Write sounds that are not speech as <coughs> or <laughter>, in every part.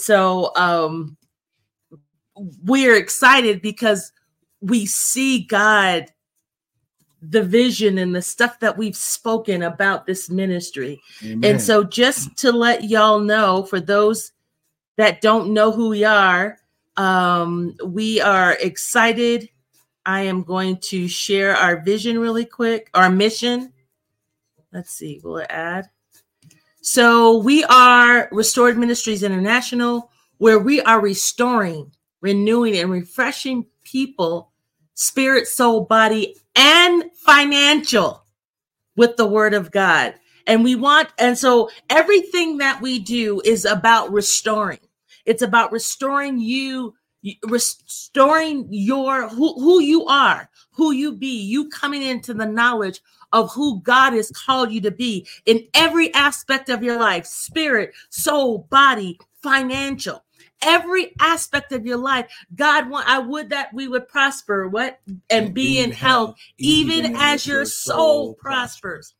so um we're excited because we see God the vision and the stuff that we've spoken about this ministry. Amen. And so, just to let y'all know, for those that don't know who we are, um, we are excited. I am going to share our vision really quick, our mission. Let's see, will it add? So, we are Restored Ministries International, where we are restoring, renewing, and refreshing people, spirit, soul, body, and financial with the word of God. And we want, and so everything that we do is about restoring. It's about restoring you, restoring your who, who you are, who you be, you coming into the knowledge of who God has called you to be in every aspect of your life spirit, soul, body, financial every aspect of your life. God want I would that we would prosper what and be in health even as your soul prospers.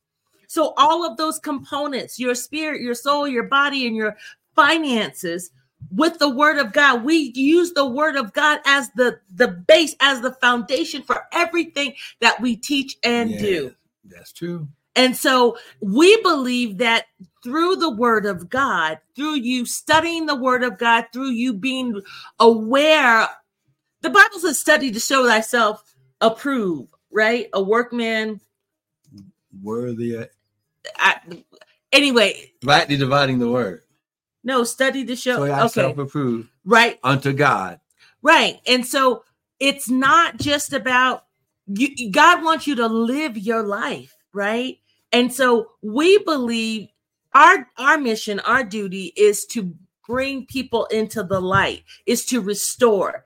So all of those components, your spirit, your soul, your body and your finances with the word of God. We use the word of God as the the base as the foundation for everything that we teach and Yeah, do. That's true. And so we believe that through the word of God, through you studying the word of God, through you being aware, the Bible says, study to show thyself approved, right? A workman. Worthy, I, anyway, rightly dividing the word. no, study to show. So okay, self-approved right, unto God. right. And so it's not just about you. God wants you to live your life, right? And so we believe our our mission, our duty is to bring people into the light, is to restore,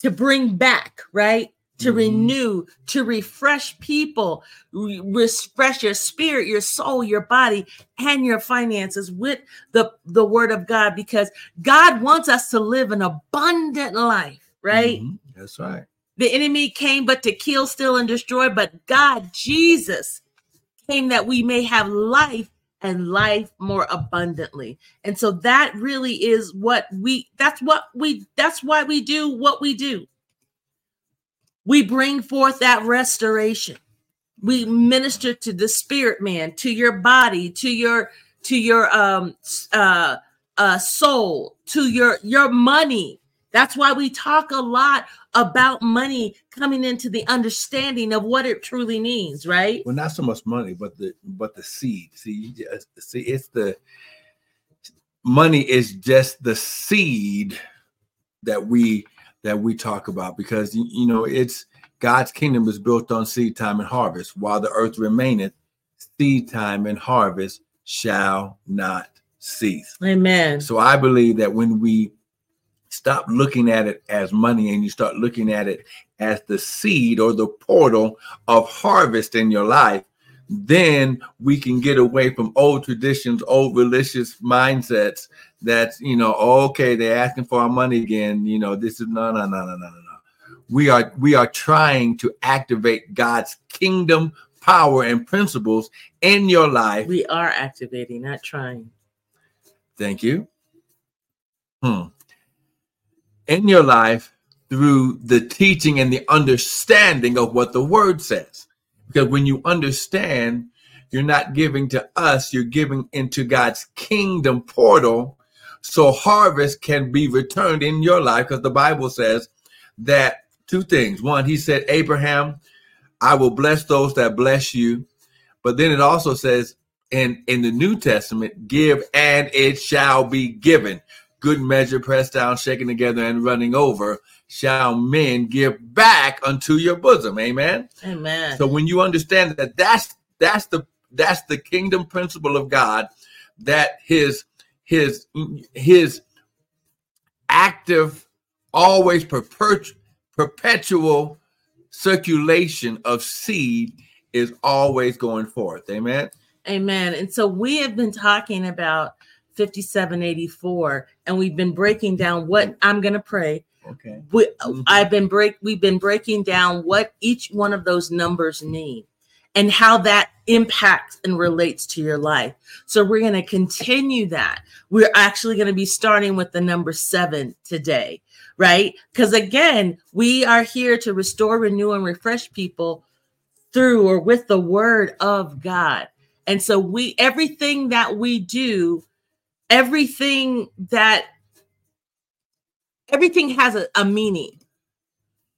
to bring back, right? To Mhm. renew, to refresh people, re- refresh your spirit, your soul, your body, and your finances with the, the word of God, because God wants us to live an abundant life, right? Mhm. That's right. The enemy came but to kill, steal, and destroy, but God, Jesus, came that we may have life and life more abundantly. And so that really is what we that's what we that's why we do what we do. We bring forth that restoration. We minister to the spirit man, to your body, to your to your um uh uh soul, to your your money. That's why we talk a lot about money coming into the understanding of what it truly means, right? Well, not so much money, but the but the seed. See, you just, uh, see, it's the money is just the seed that we that we talk about because you, you know it's God's kingdom is built on seed time and harvest. While the earth remaineth, seed time and harvest shall not cease. Amen. So I believe that when we stop looking at it as money and you start looking at it as the seed or the portal of harvest in your life, then we can get away from old traditions, old religious mindsets. That's you know, okay, they're asking for our money again. You know, this is no, no, no, no, no, no, no. We are we are trying to activate God's kingdom power and principles in your life. We are activating, not trying. Thank you. Hmm. In your life through the teaching and the understanding of what the word says. Because when you understand, you're not giving to us, you're giving into God's kingdom portal so harvest can be returned in your life. Because the Bible says that two things. One, he said, Abraham, I will bless those that bless you. But then it also says in, in the New Testament, give and it shall be given. Good measure, pressed down, shaken together, and running over, shall men give back unto your bosom. Amen. Amen. So when you understand that that's that's the that's the kingdom principle of God, that his his his active, always perpet- perpetual circulation of seed is always going forth. Amen. Amen. And so we have been talking about 5784 and we've been breaking down what I'm going to pray. Okay. We, Mhm. I've been break we've been breaking down what each one of those numbers mean. and how that impacts and relates to your life. So we're going to continue that. We're actually going to be starting with the number seven today, right? Because again, we are here to restore, renew, and refresh people through or with the word of God. And so we everything that we do, everything that everything has a, a meaning.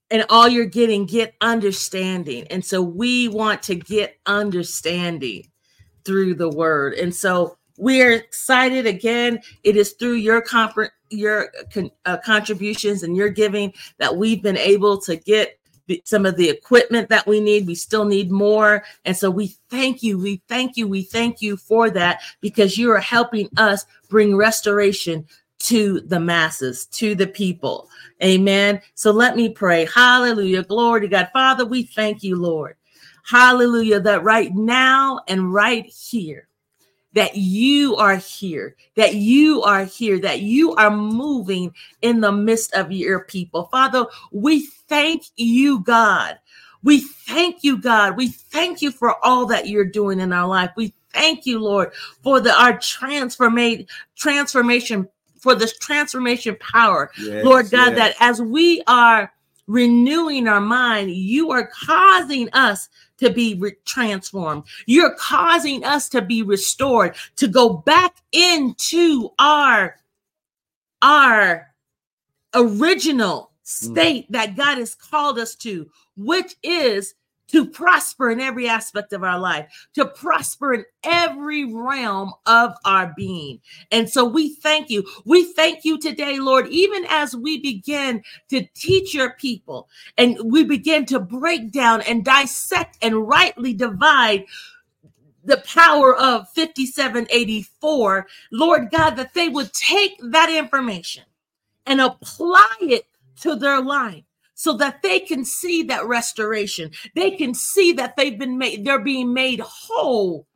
And all you're getting get understanding. And so we want to get understanding through the word. And so we're excited again. It is through your comfort your uh, contributions and your giving that we've been able to get some of the equipment that we need we still need more and so we thank you we thank you we thank you for that because you are helping us bring restoration to the masses, to the people. Amen. So let me pray. Hallelujah. Glory to God. Father, we thank you, Lord. Hallelujah. That right now and right here, that you are here, that you are here, that you are moving in the midst of your people. Father, we thank you, God. We thank you, God. We thank you for all that you're doing in our life. We thank you, Lord, for the our transformation transformation for this transformation power, yes, Lord God, yes. that as we are renewing our mind, you are causing us to be re- transformed. You're causing us to be restored, to go back into our our original mm. state mm. that God has called us to, which is to prosper in every aspect of our life, to prosper in every realm of our being. And so we thank you. We thank you today, Lord, even as we begin to teach your people and we begin to break down and dissect and rightly divide the power of 5784, Lord God, that they would take that information and apply it to their life so that they can see that restoration. They can see that they've been made, they're being made whole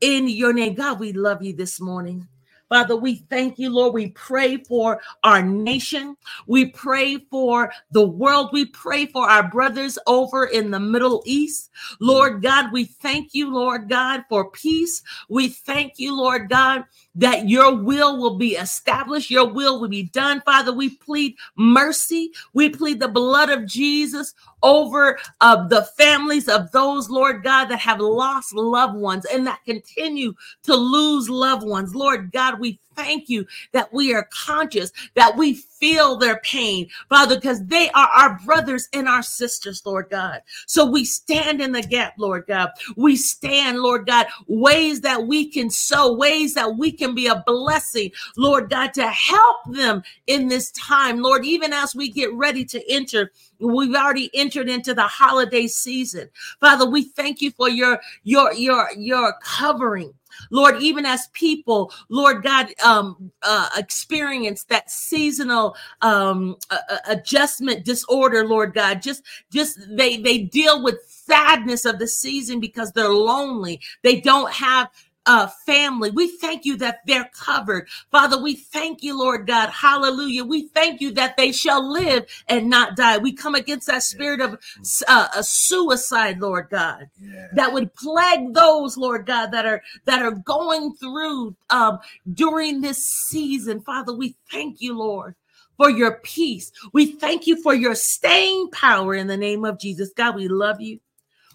in your name. God, we love you this morning. Father, we thank you, Lord. We pray for our nation. We pray for the world. We pray for our brothers over in the Middle East. Lord God, we thank you, Lord God, for peace. We thank you, Lord God, that your will will be established, your will will be done. Father, we plead mercy. We plead the blood of Jesus over uh, the families of those, Lord God, that have lost loved ones and that continue to lose loved ones. Lord God, we thank you that we are conscious, that we feel their pain, Father, because they are our brothers and our sisters, Lord God. So we stand in the gap, Lord God. We stand, Lord God, ways that we can sow, ways that we can be a blessing, Lord God, to help them in this time, Lord, even as we get ready to enter we've already entered into the holiday season father we thank you for your your your your covering Lord, even as people, Lord God, um, uh, experience that seasonal um, uh, adjustment disorder, Lord God, just just they they deal with sadness of the season because they're lonely. They don't have uh, family. We thank you that they're covered. Father, we thank you, Lord God. Hallelujah. We thank you that they shall live and not die. We come against that spirit of uh, a suicide, Lord God, yeah. that would plague those, Lord God, that are that are going through um, during this season. Father, we thank you, Lord for your peace. We thank you for your staying power in the name of Jesus. God, we love you.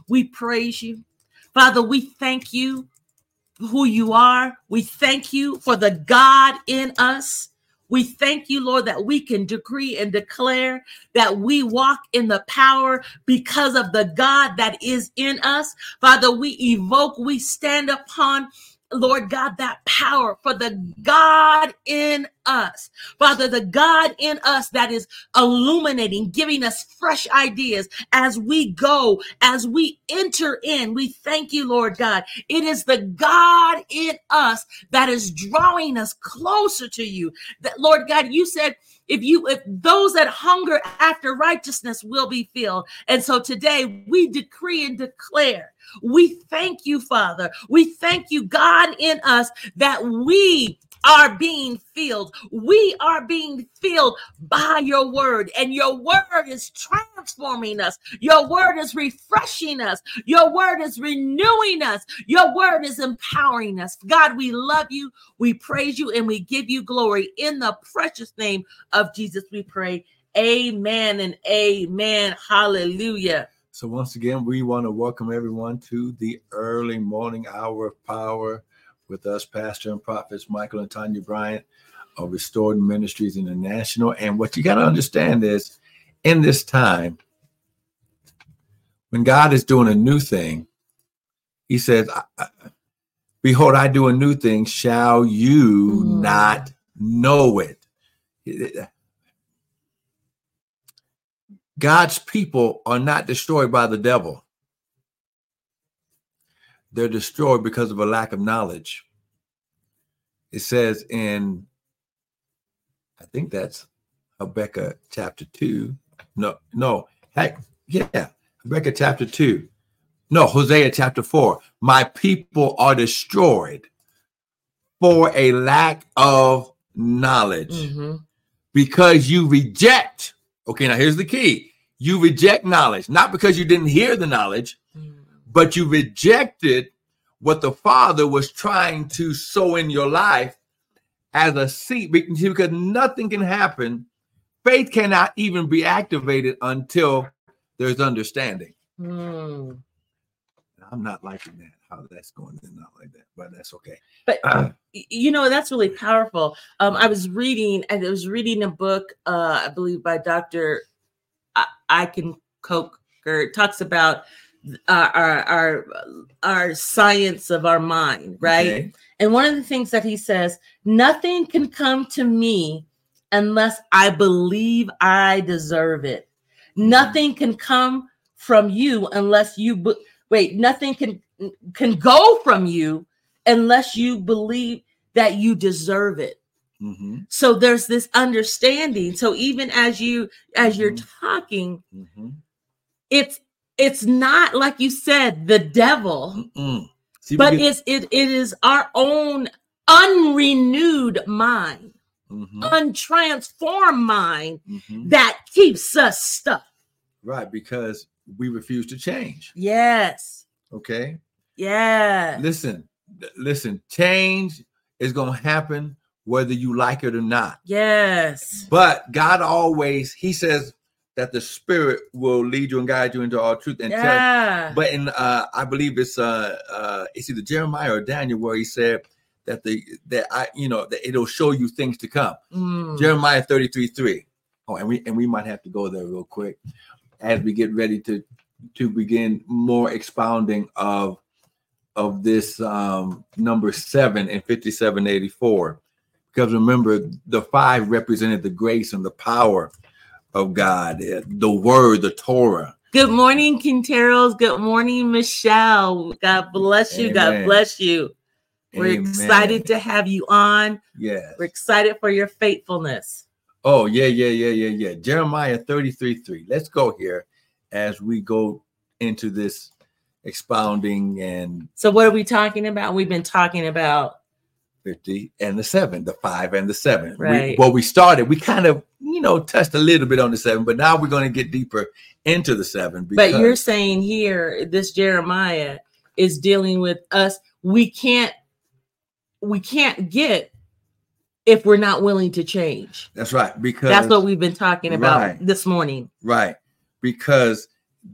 We praise you. Father, we thank you who you are. We thank you for the God in us. We thank you, Lord, that we can decree and declare that we walk in the power because of the God that is in us. Father, we evoke, we stand upon Lord God, that power for the God in us. Father, the God in us that is illuminating, giving us fresh ideas as we go, as we enter in. We thank you, Lord God. It is the God in us that is drawing us closer to you. That, Lord God, you said, if you if those that hunger after righteousness will be filled and so today we decree and declare we thank you, Father. We thank you, God, in us that we are being filled. We are being filled by your word, and your word is transforming us. Your word is refreshing us. Your word is renewing us. Your word is empowering us. God, we love you. We praise you and we give you glory. In the precious name of Jesus, we pray. Amen and amen. Hallelujah. So, once again, we want to welcome everyone to the early morning hour of power with us, Pastor and Prophets Michael and Tanya Bryant of Restored Ministries International. And what you got to understand is in this time, when God is doing a new thing, He says, Behold, I do a new thing. Shall you mm. not know it? God's people are not destroyed by the devil. They're destroyed because of a lack of knowledge. It says in I think that's Habakkuk chapter two. No, no, heck, yeah, Habakkuk chapter two. No, Hosea chapter four. My people are destroyed for a lack of knowledge mm-hmm. because you reject. Okay, now here's the key you reject knowledge, not because you didn't hear the knowledge, mm. but you rejected what the Father was trying to sow in your life as a seed because nothing can happen. Faith cannot even be activated until there's understanding. Mm. I'm not liking that how that's going and not like that, but that's okay. But uh, you know that's really powerful. Um, I was reading, and I was reading a book, uh, I believe by Dr. Iken Coker. talks about uh, our our our science of our mind, right? Okay. And one of the things that he says, nothing can come to me unless I believe I deserve it. Mm-hmm. Nothing can come from you unless you be- wait, nothing can can go from you unless you believe that you deserve it. Mm-hmm. So there's this understanding. So even as you as you're mm-hmm. talking, mm-hmm. it's it's not like you said the devil See, but it's it it is our own unrenewed mind, mm-hmm. untransformed mind mm-hmm. that keeps us stuck. Right, because we refuse to change. Yes. Okay. Yeah. Listen, listen, change is going to happen whether you like it or not. Yes. But God always, He says, that the spirit will lead you and guide you into all truth and yeah. tell. But in uh I believe it's uh uh it's either Jeremiah or Daniel where he said that the that I you know that it'll show you things to come. Mm. Jeremiah 33 3. Oh, and we and we might have to go there real quick as we get ready to to begin more expounding of of this um number seven in 5784. Because remember, the five represented the grace and the power of God, eh, the word, the Torah. Good morning, Quinteros. Good morning, Michelle. God bless you. Amen. God bless you. We're Amen. excited to have you on. Yes. We're excited for your faithfulness. Oh, yeah, yeah, yeah, yeah, yeah. Jeremiah 33 3. Let's go here as we go into this expounding and so what are we talking about? We've been talking about 50 and the seven, the five and the seven. Right. We, well, we started, we kind of, you know, touched a little bit on the seven, but now we're going to get deeper into the seven. Because- but you're saying here, this Jeremiah is dealing with us. We can't, we can't get if we're not willing to change. That's right. Because that's what we've been talking about right, this morning. Right. Because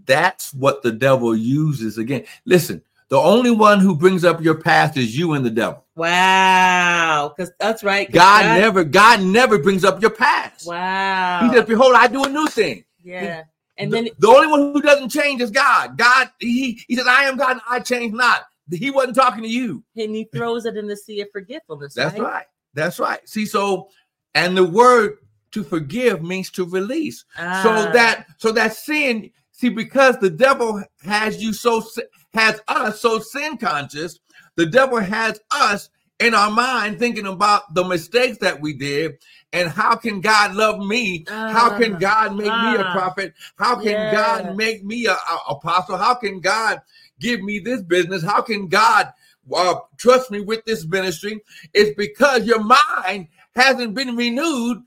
that's what the devil uses again. Listen, the only one who brings up your past is you and the devil. Wow, because that's right. God, God, never, God never brings up your past. Wow. He says, "Behold, I do a new thing." Yeah. And then the, the only one who doesn't change is God. God, he he says, "I am God, and I change not." He wasn't talking to you. And he throws it in the sea of forgetfulness. That's right. right. That's right. See, so and the word to forgive means to release. Ah. So that so that sin. See, because the devil has you so has us so sin conscious. The devil has us in our mind thinking about the mistakes that we did and how can God love me? Uh, how can God make uh, me a prophet? How can yeah. God make me a, apostle? How can God give me this business? How can God uh, trust me with this ministry? It's because your mind hasn't been renewed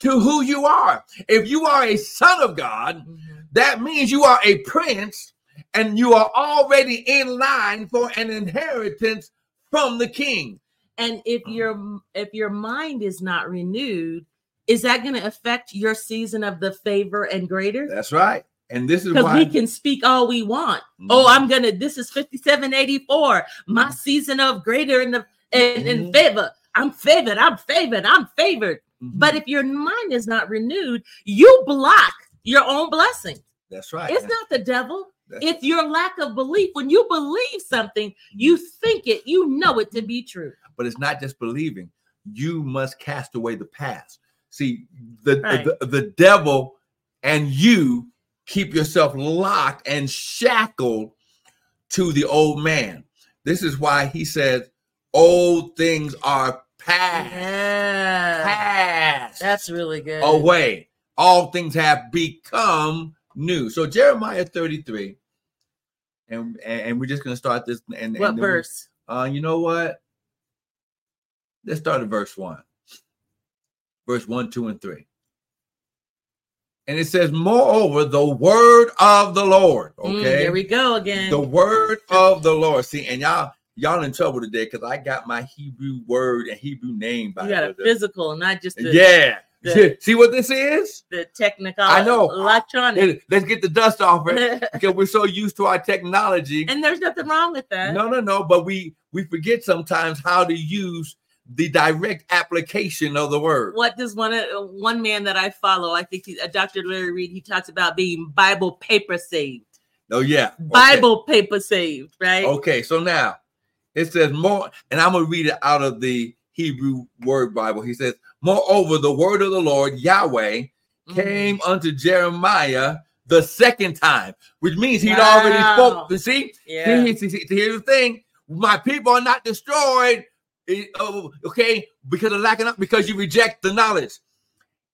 to who you are. If you are a son of God, Mhm. That means you are a prince and you are already in line for an inheritance from the king. And if your if your mind is not renewed, is that going to affect your season of the favor and greater? That's right. And this is Because why we can speak all we want. Mhm. Oh, I'm gonna. This is 5784. My season of greater in the in, in Mhm. favor. I'm favored. I'm favored. I'm favored. Mhm. But if your mind is not renewed, you block your own blessing. That's right. It's not the devil. That's- It's your lack of belief. When you believe something, you mm-hmm. think it, you know it to be true. but it's not just believing. You must cast away the past. See, the, Right. the the devil and you keep yourself locked and shackled to the old man. This is why he says, "Old things are past, Yeah. past That's really good. away. All things have become new." So Jeremiah thirty-three, and and, we're just gonna start this. And what and then we- verse? uh, you know what? Let's start at verse one. Verse one, two, and three. And it says, Moreover, the word of the Lord. Mm, Okay. here we go again. the word of the Lord. See, and y'all, y'all in trouble today because I got my Hebrew word and Hebrew name by you got a physical, not just the, Yeah. The- See, what this is? the technical. I know. electronic. Let- Let's get the dust off it <laughs> because we're so used to our technology. and there's nothing wrong with that. No, no, no. But we we forget sometimes how to use the direct application of the word. What does one uh, one man that I follow? I think he's uh, Dr. Larry Reed. He talks about being Bible paper saved. Oh yeah, okay. Bible paper saved, right? Okay, so now it says more, and I'm gonna read it out of the Hebrew Word Bible. He says, "Moreover, the word of the Lord Yahweh Mhm. came unto Jeremiah the second time, which means he'd Wow. already spoke. You see, Yeah. Here's the thing: my people are not destroyed. oh, okay, because of lacking up, because you reject the knowledge.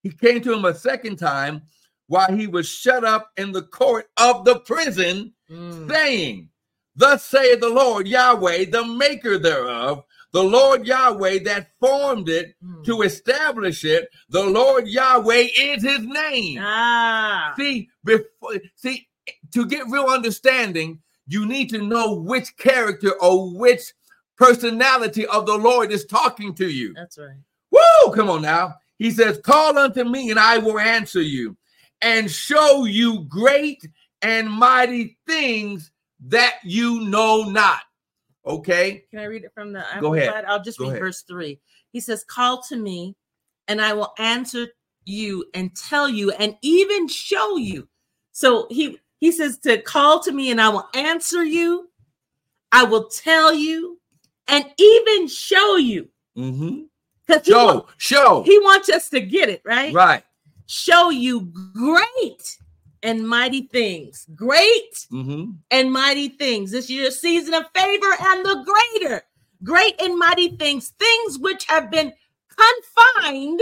He came to him a second time while he was shut up in the court of the prison, Mm. saying, Thus saith the Lord Yahweh, the maker thereof, the Lord Yahweh that formed it Mm. to establish it, the Lord Yahweh is his name. Ah. See, before see, to get real understanding, you need to know which character or which personality of the Lord is talking to you. That's right. Woo! Come on now. He says, Call unto me, and I will answer you, and show you great and mighty things that you know not. Okay. Can I read it from the Go ahead. I'll just Go read ahead. verse three. He says, Call to me, and I will answer you and tell you and even show you. So he he says to call to me and I will answer you, I will tell you, and even show you. Mm-hmm. Because he, wa- Show, show. he wants us to get it, right? Right. Show you great and mighty things. Great Mm-hmm. and mighty things. This is your season of favor and the greater, great and mighty things, things which have been confined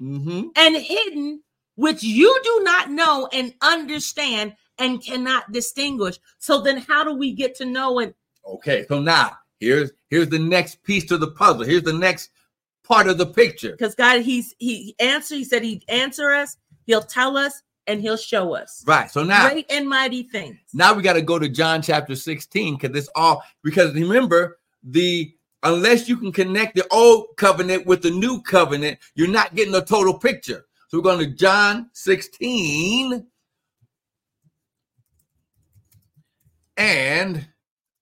Mm-hmm. and hidden, which you do not know and understand and cannot distinguish. So then, how do we get to know it? Okay. So now here's here's the next piece to the puzzle. Here's the next part of the picture. because God, He's He answered, He said He'd answer us. He'll tell us and He'll show us Right. So now great and mighty things. Now we got to go to John chapter 16 because it's all because remember the unless you can connect the old covenant with the new covenant, you're not getting a total picture. So we're going to John 16 and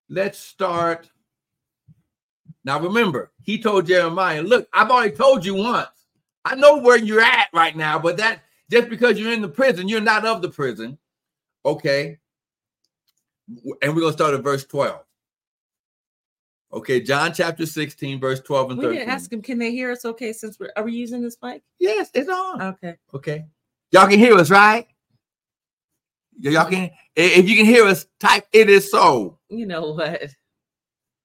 let's start. Now remember, he told Jeremiah, "Look, I've already told you once. I know where you're at right now, but that just because you're in the prison, you're not of the prison." Okay. And we're going to start at verse 12. Okay, John chapter 16, verse 12 and We 13. didn't ask Him, can they hear us? Okay, since we're are we using this mic? Yes, it's on. Okay. Okay. Y'all can hear us, right? Y'all can if you can hear us, type it is so. You know what?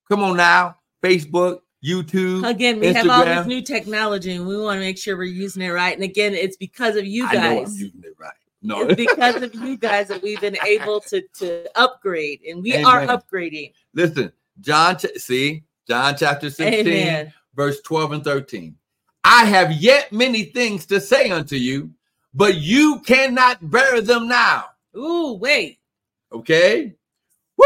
Come on now. Facebook, YouTube. Again, we have all this new technology and we want to make sure we're using it right. And again, it's because of you I know I'm guys. using it right. No. It's because of you guys that we've been able to to upgrade, and we are upgrading. Listen, John, see, John chapter 16, Amen. verse 12 and 13. I have yet many things to say unto you, but you cannot bear them now. Ooh, wait. Okay. Woo!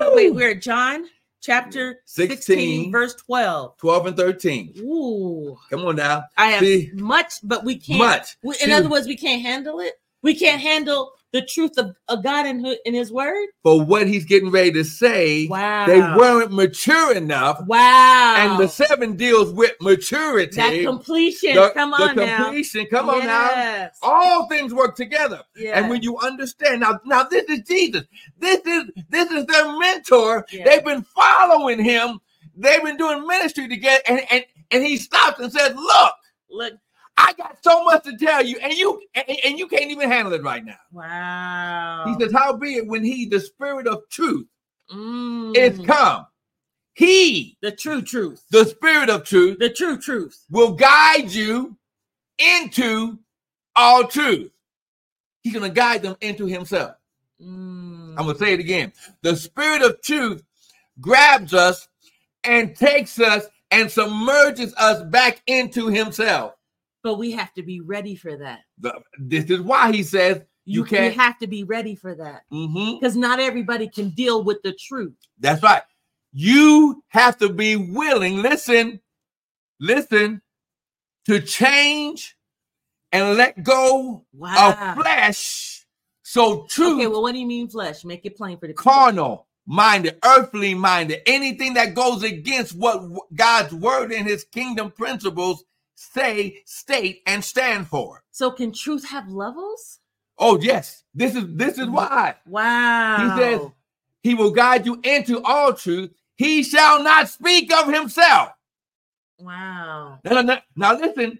Oh, wait, we're John chapter 16, 16, verse 12. 12 and 13. Ooh. Come on now. I have See? much, but we can't. Much. we- in other words, we can't handle it. We can't handle the truth of, of God in, in His Word. For what he's getting ready to say, Wow. they weren't mature enough. Wow. And the seven deals with maturity. that completion. the, Come the on now. completion. Come on now. Yes. All things work together. Yeah. And when you understand now, now this is Jesus. This is this is their mentor. Yeah. They've been following him. They've been doing ministry together, and and and he stops and says, "Look, Look. I got so much to tell you, and you and, and you can't even handle it right now." Wow. He says, "Howbeit, when he, the Spirit of Truth, Mm. is come, he, the true truth. the Spirit of Truth, The true truth. will guide you into all truth. He's going to guide them into himself." Mm. I'm going to say it again. The spirit of truth grabs us and takes us and submerges us back into himself. But we have to be ready for that. The- this is why he says you, You, can't. we have to be ready for that Mhm. because not everybody can deal with the truth. That's right. You have to be willing, listen, listen, to change and let go Wow. of flesh. So truth Okay, well, what do you mean flesh? Make it plain for the carnal minded, earthly minded, anything that goes against what God's word and his kingdom principles say, state, and stand for. So can truth have levels? Oh, yes. This is this is why. Wow. He says he will guide you into all truth. He shall not speak of himself. Wow. Now, now, now listen,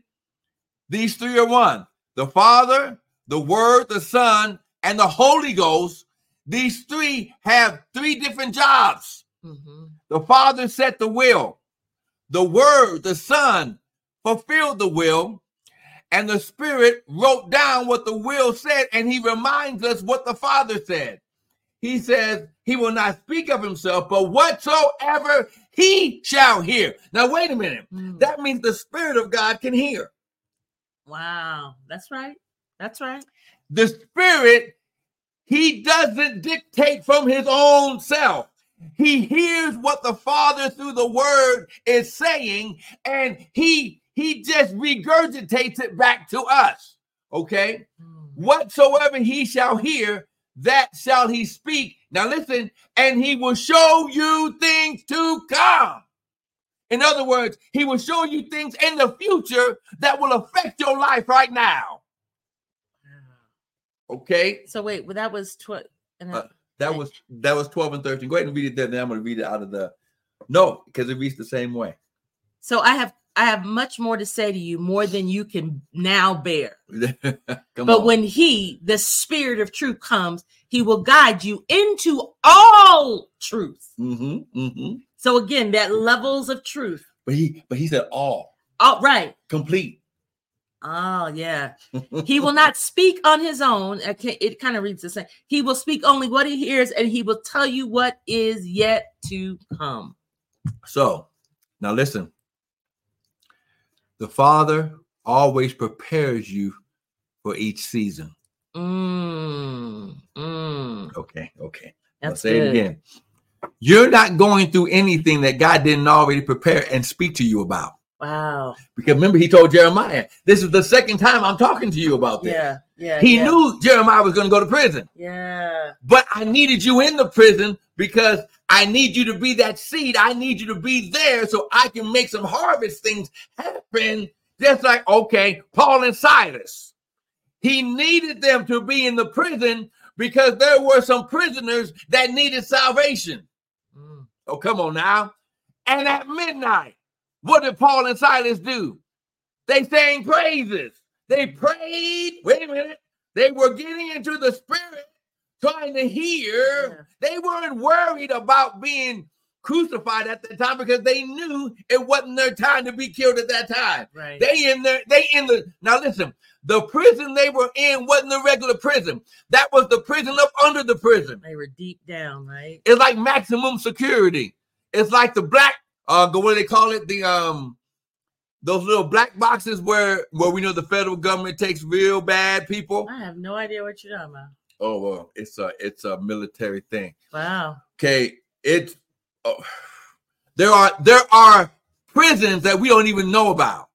these three are one. The Father, the Word, the Son, and the Holy Ghost. These three have three different jobs. hmm The Father set the will. The Word, the Son, fulfilled the will. And the Spirit wrote down what the will said, and He reminds us what the Father said. He says, He will not speak of Himself, but whatsoever He shall hear. Now, wait a minute. Mm. That means the Spirit of God can hear. Wow. That's right. That's right. The Spirit, He doesn't dictate from His own self. He hears what the Father through the Word is saying, and He He just regurgitates it back to us. Okay, whatsoever He shall hear, that shall He speak. Now listen, and He will show you things to come. In other words, He will show you things in the future that will affect your life right now. Okay, So wait, well, that was tw- and Uh, that was that was 12 and 13. Go ahead and read it there. Then I'm going to read it out of the no, because it reads the same way. so I have I have much more to say to you, more than you can now bear. <laughs> But on. when he, the spirit of truth, comes, he will guide you into all truth. hmm hmm So again, that levels of truth. But he but he said all All right. complete. Oh, yeah. <laughs> He will not speak on his own. It kind of reads the same. He will speak only what he hears, and he will tell you what is yet to come. So now listen. The Father always prepares you for each season. Mm, mm, Okay, okay. I'll that's say it again. You're not going through anything that God didn't already prepare and speak to you about. Wow. Because remember, he told Jeremiah, this is the second time I'm talking to you about this. Yeah. Yeah. He yeah, knew Jeremiah was going to go to prison, Yeah. but I needed you in the prison because I need you to be that seed. I need you to be there so I can make some harvest things happen. Just like, okay, Paul and Silas. He needed them to be in the prison because there were some prisoners that needed salvation. Mm, Oh, come on now. And at midnight, what did Paul and Silas do? They sang praises. They prayed. Wait a minute. They were getting into the spirit, trying to hear. They weren't worried about being crucified at that time because they knew it wasn't their time to be killed at that time. right. They in there, they in the now listen, the prison they were in wasn't the regular prison. That was the prison up under the prison. they were deep down, right? It's like maximum security. It's like the black uh what do they call it? The um those little black boxes where where we know the federal government takes real bad people. I have no idea what you're talking about. Oh well, it's a it's a military thing. Wow. Okay, it's oh, there are there are prisons that we don't even know about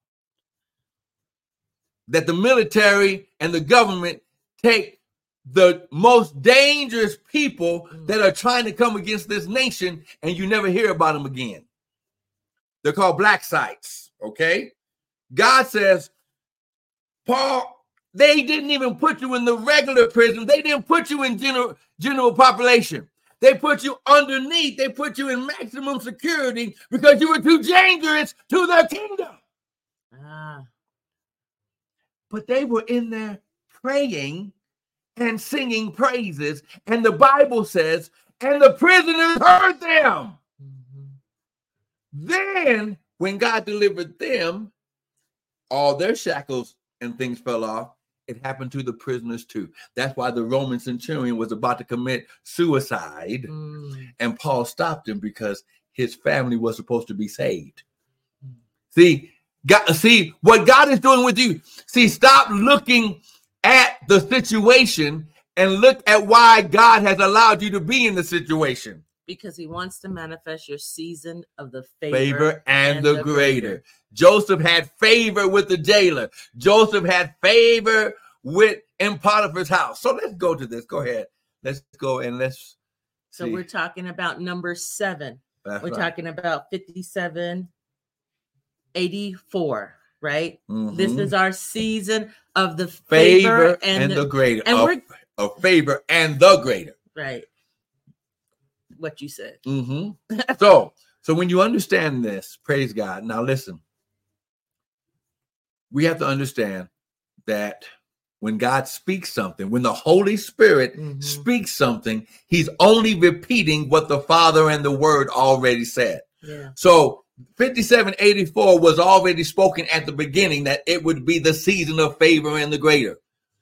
that the military and the government take the most dangerous people Mm. that are trying to come against this nation and you never hear about them again. They're called black sites, okay? God says, Paul, they didn't even put you in the regular prison. They didn't put you in general general population. They put you underneath. They put you in maximum security because you were too dangerous to their kingdom. Ah. But they were in there praying and singing praises. And the Bible says, and the prisoners heard them. Then, when God delivered them, all their shackles and things fell off. It happened to the prisoners too. That's why the Roman centurion was about to commit suicide, Mm. and Paul stopped him because his family was supposed to be saved. See, God, see what God is doing with you. See, stop looking at the situation and look at why God has allowed you to be in the situation. Because he wants to manifest your season of the favor, favor and, the, greater. Joseph had favor with the jailer. Joseph had favor with in Potiphar's house. So let's go to this. Go ahead. Let's go and let's. So see. we're talking about number seven. That's We're right. talking about 5784, right? This Mhm. is our season of the favor, favor, and, and, the, the, greater. and of, we're- of favor and the greater. right. What you said. Mhm. <laughs> so, so when you understand this, praise God. Now listen. We have to understand that when God speaks something, when the Holy Spirit Mhm. speaks something, he's only repeating what the Father and the Word already said. Yeah. So 5784 was already spoken at the beginning that it would be the season of favor and the greater.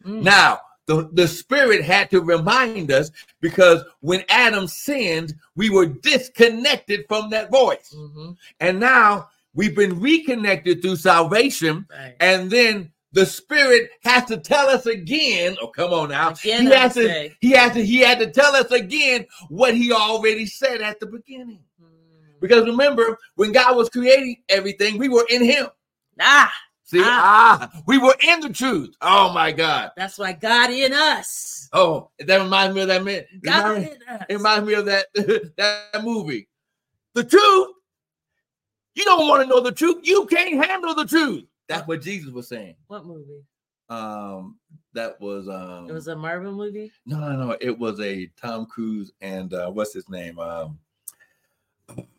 Mm. Now, the, the Spirit had to remind us because when Adam sinned, we were disconnected from that voice. Mhm. And now we've been reconnected through salvation. Right. And then the Spirit has to tell us again. Oh, come on now. Again, he has to, say. he has to, he had to tell us again what he already said at the beginning. Mm. Because remember, when God was creating everything, we were in him. Ah, See, Ah. ah, we were in the truth. Oh my God. that's why God in us. Oh, that reminds me of that man. God Remind- in us. It reminds me of that <laughs> that movie. The truth. You don't want to know the truth. You can't handle the truth. That's what Jesus was saying. what movie? Um, that was um It was a Marvel movie. no, no, no. It was a Tom Cruise and uh, what's his name? Um,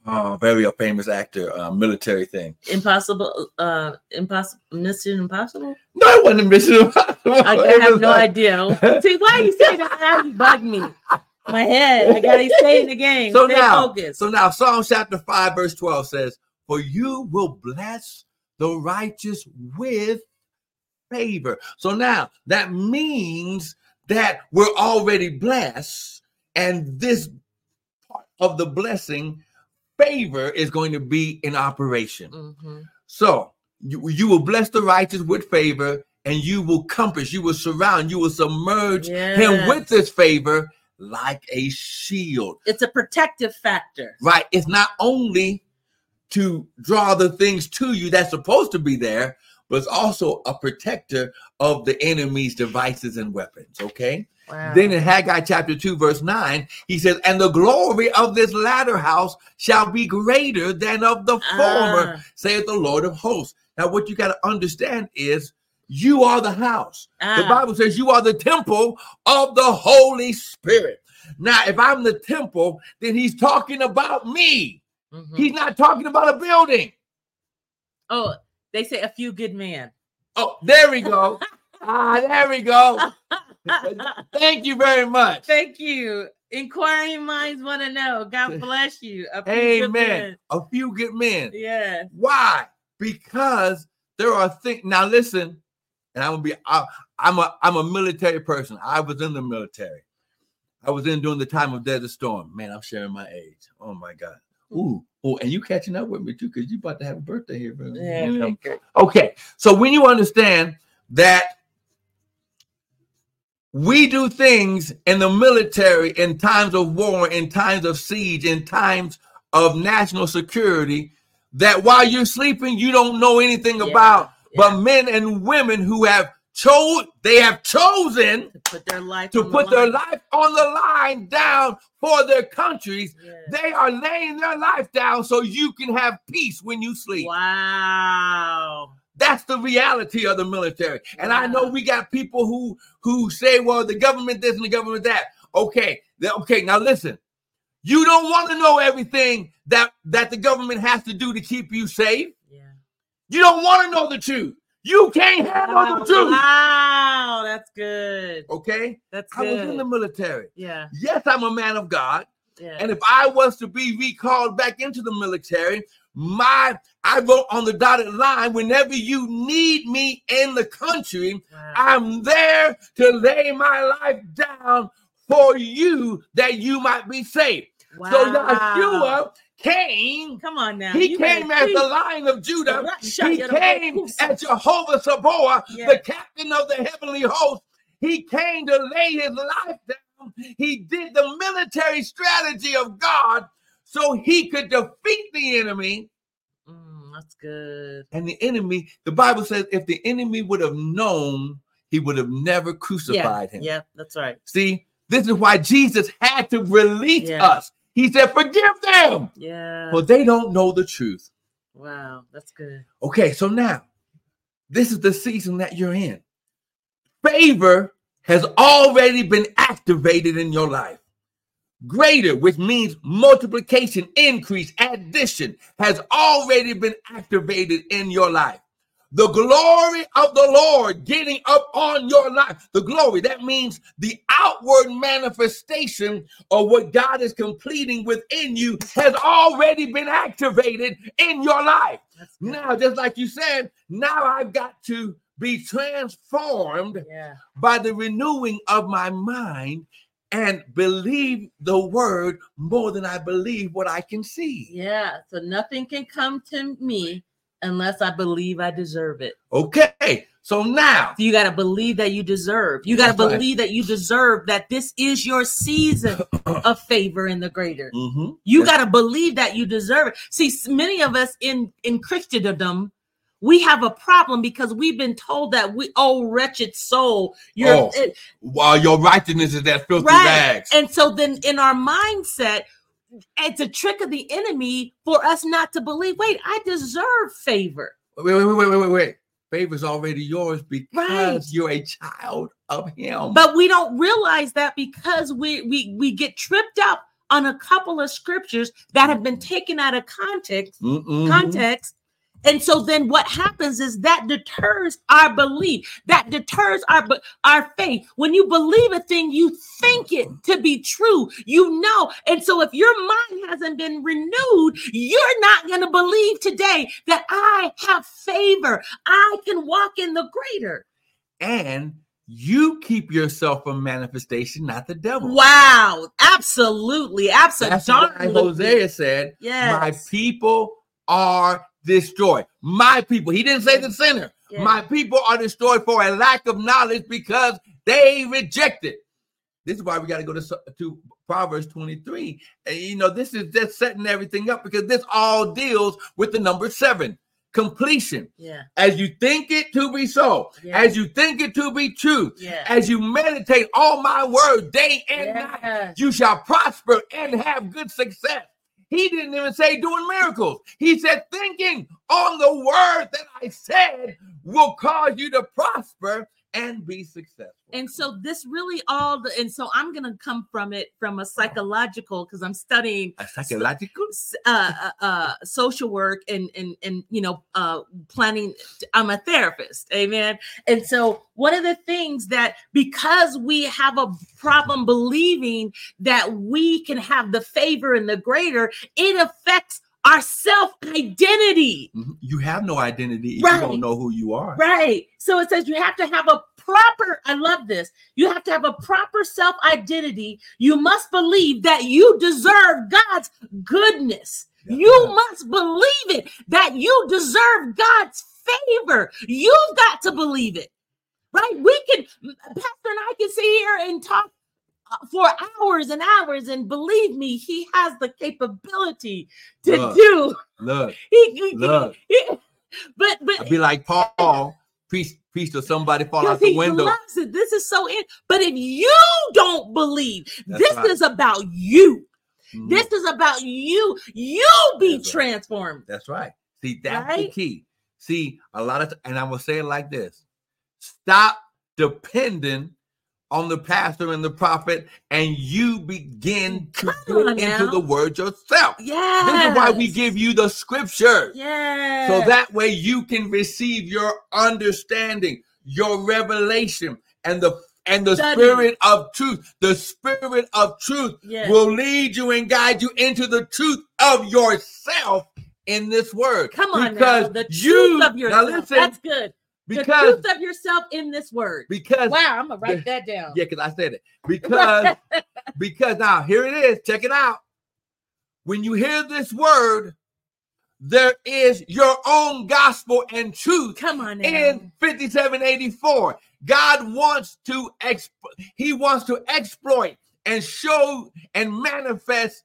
oh, very a famous actor, uh, military thing. Impossible. Uh, impossible. Mission Impossible. No, it wasn't Mission Impossible. I, <laughs> I have no like- idea. <laughs> See, why you say that? Now you bug me. My head. I gotta <laughs> stay in the game. So stay now, focused. so now, Psalm chapter five, verse twelve says, "For you will bless the righteous with favor." So now that means that we're already blessed, and this part of the blessing, favor, is going to be in operation. Mhm. So you, you will bless the righteous with favor, and you will compass, you will surround, you will submerge him with this favor like a shield. It's a protective factor. Right? It's not only to draw the things to you that's supposed to be there, but it's also a protector of the enemy's devices and weapons. Okay. Wow. Then in Haggai chapter 2, verse 9, he says, And the glory of this latter house shall be greater than of the former, Ah. saith the Lord of hosts. Now, what you got to understand is you are the house. The Ah. Bible says you are the temple of the Holy Spirit. Now, if I'm the temple, then he's talking about me. Mhm. He's not talking about a building. Oh, they say a few good men. Oh, there we go. <laughs> ah, there we go. <laughs> Thank you very much. Thank you. Inquiring minds want to know. God <laughs> bless you. A few good Amen. men. A few good men. Yeah. Why? Because there are things. Now listen, and I'm gonna be. I, I'm a. I'm a military person. I was in the military. I was in during the time of Desert Storm. Man, I'm sharing my age. Oh my God. Ooh, oh, and you catching up with me too, because you about to have a birthday here, bro. Yeah, okay. Okay, so when you understand that we do things in the military in times of war, in times of siege, in times of national security, that while you're sleeping, you don't know anything Yeah, about. But men and women who have chose, they have chosen to put their life to on the their line. life on the line down for their countries. Yeah. They are laying their life down so you can have peace when you sleep. Wow. That's the reality of the military. And I know we got people who who say, well, the government this and the government that. Okay, okay, now listen. You don't want to know everything that that the government has to do to keep you safe. Yeah. You don't want to know the truth. You can't handle the truth. Wow, that's good. Okay? That's I was in the military. yeah, Yes, I'm a man of God. yeah. And if I was to be recalled back into the military, my I wrote on the dotted line, whenever you need me in the country, wow. I'm there to lay my life down for you that you might be saved. So Yeshua came, Come on now. he you came as the lion of Judah. Russia, He came as Jehovah Sabaoth, Yeah. the captain of the heavenly host. He came to lay his life down. He did the military strategy of God so he could defeat the enemy. Mm, that's good. And the enemy, the Bible says, if the enemy would have known, he would have never Yeah, crucified him. yeah, that's right. See, this is why Jesus had to release Yeah. us. He said, Forgive them, Yeah. for they don't know the truth. wow, that's good. Okay, so now this is the season that you're in. Favor has already been activated in your life. Greater, which means multiplication, increase, addition, has already been activated in your life. The glory of the Lord getting up on your life. The glory, that means the outward manifestation of what God is completing within you has already been activated in your life. Now, just like you said, now I've got to be transformed Yeah. by the renewing of my mind and believe the word more than I believe what I can see. Yeah. So nothing can come to me unless I believe I deserve it. Okay, so now, You got to believe that you deserve. You got to That's right. believe that you deserve that this is your season <clears throat> of favor in the greater. Mhm. You got to believe that you deserve it. See, many of us in in Christendom, we have a problem because we've been told that we, oh wretched soul, you're Oh, it- while your righteousness is that filthy right. rags. And so then in our mindset, it's a trick of the enemy for us not to believe. Wait, I deserve favor. Wait, wait, wait, wait, wait, wait. Favor's already yours because Right. you're a child of him. But we don't realize that because we we we get tripped up on a couple of scriptures that have been mm-hmm. taken out of context Mm-mm. context. And so then what happens is that deters our belief, that deters our our faith. When you believe a thing, you think it to be true. You know. And so if your mind hasn't been renewed, you're not going to believe today that I have favor. I can walk in the greater. and you keep yourself from manifestation, not the devil. Wow. Absolutely. Absolutely. That's why Hosea said, Yes. My people are destroyed. My people. He didn't say the sinner. Yeah. My people are destroyed for a lack of knowledge because they rejected. This is why we got to go to, to Proverbs 23. And you know, this is just setting everything up because this all deals with the number seven completion. Yeah. As you think it to be so, Yeah. as you think it to be true, Yeah. as you meditate on my word day and night, you shall prosper and have good success. He didn't even say doing miracles. He said thinking on the word that I said will cause you to prosper and be successful. And so this really all the and so I'm gonna come from it from a psychological because I'm studying a psychological. uh, uh, uh, social work and and and you know uh, planning. I'm a therapist, amen. And so one of the things that because we have a problem believing that we can have the favor and the greater, it affects our self identity. Mhm. You have no identity if Right. you don't know who you are. Right. So it says you have to have a proper, I love this. You have to have a proper self identity. You must believe that you deserve God's goodness. That's You must believe it that you deserve God's favor. You've got to believe it, right? We can, Pastor and I can sit here and talk for hours and hours, and believe me, he has the capability to Look. do. Look, <laughs> He, he- Look. he- but but I'd be like Paul, preach, preach to somebody fall out the he window. loves it. This is so in. But if you don't believe, That's this right. is about you. Mhm. This is about you. You be That's right. transformed. That's right. See, that's the key. See, a lot of, and I'm gonna say it like this: stop depending on the pastor and the prophet, and you begin to Come get into the word yourself. Yeah. This is why we give you the scriptures. Yeah. So that way you can receive your understanding, your revelation, and the and the Study. spirit of truth. The spirit of truth Yes. will lead you and guide you into the truth of yourself in this word. Come on because now. The you truth of now yourself. listen, That's good. The because truth of yourself in this word. because Wow, I'm gonna write that down. yeah, because I said it. <laughs> Because because now here it is. Check it out. When you hear this word, there is your own gospel and truth Come on now. in 5784 god wants to exp- he wants to exploit and show and manifest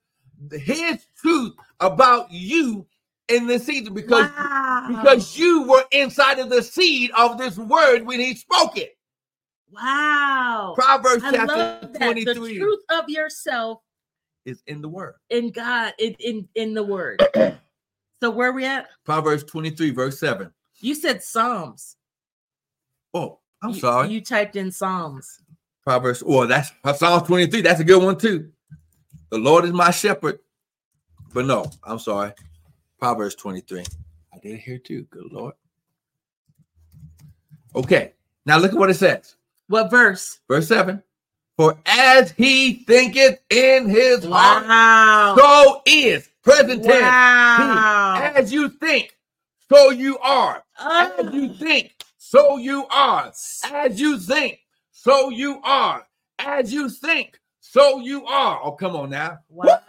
his truth about you in this season because wow. because you were inside of the seed of this word when he spoke it wow. proverbs I chapter love that. The truth of yourself is in the word in God, in in, in the word. <clears throat> so where we at? proverbs 23 verse 7 You said Psalms. oh i'm You- sorry You typed in Psalms. Proverbs, well, that's Psalm 23. That's a good one too. The Lord is my shepherd. But no, I'm sorry. Proverbs 23. I did it here too. Good Lord. Okay. Now look at what it says. What verse? Verse 7. For as he thinketh in his heart, so is. Present tense. Wow. He. As you think, so you are. Oh, As you ah. think, so you are. As you think, so you are. As you think, so you are. Oh, come on now. wow.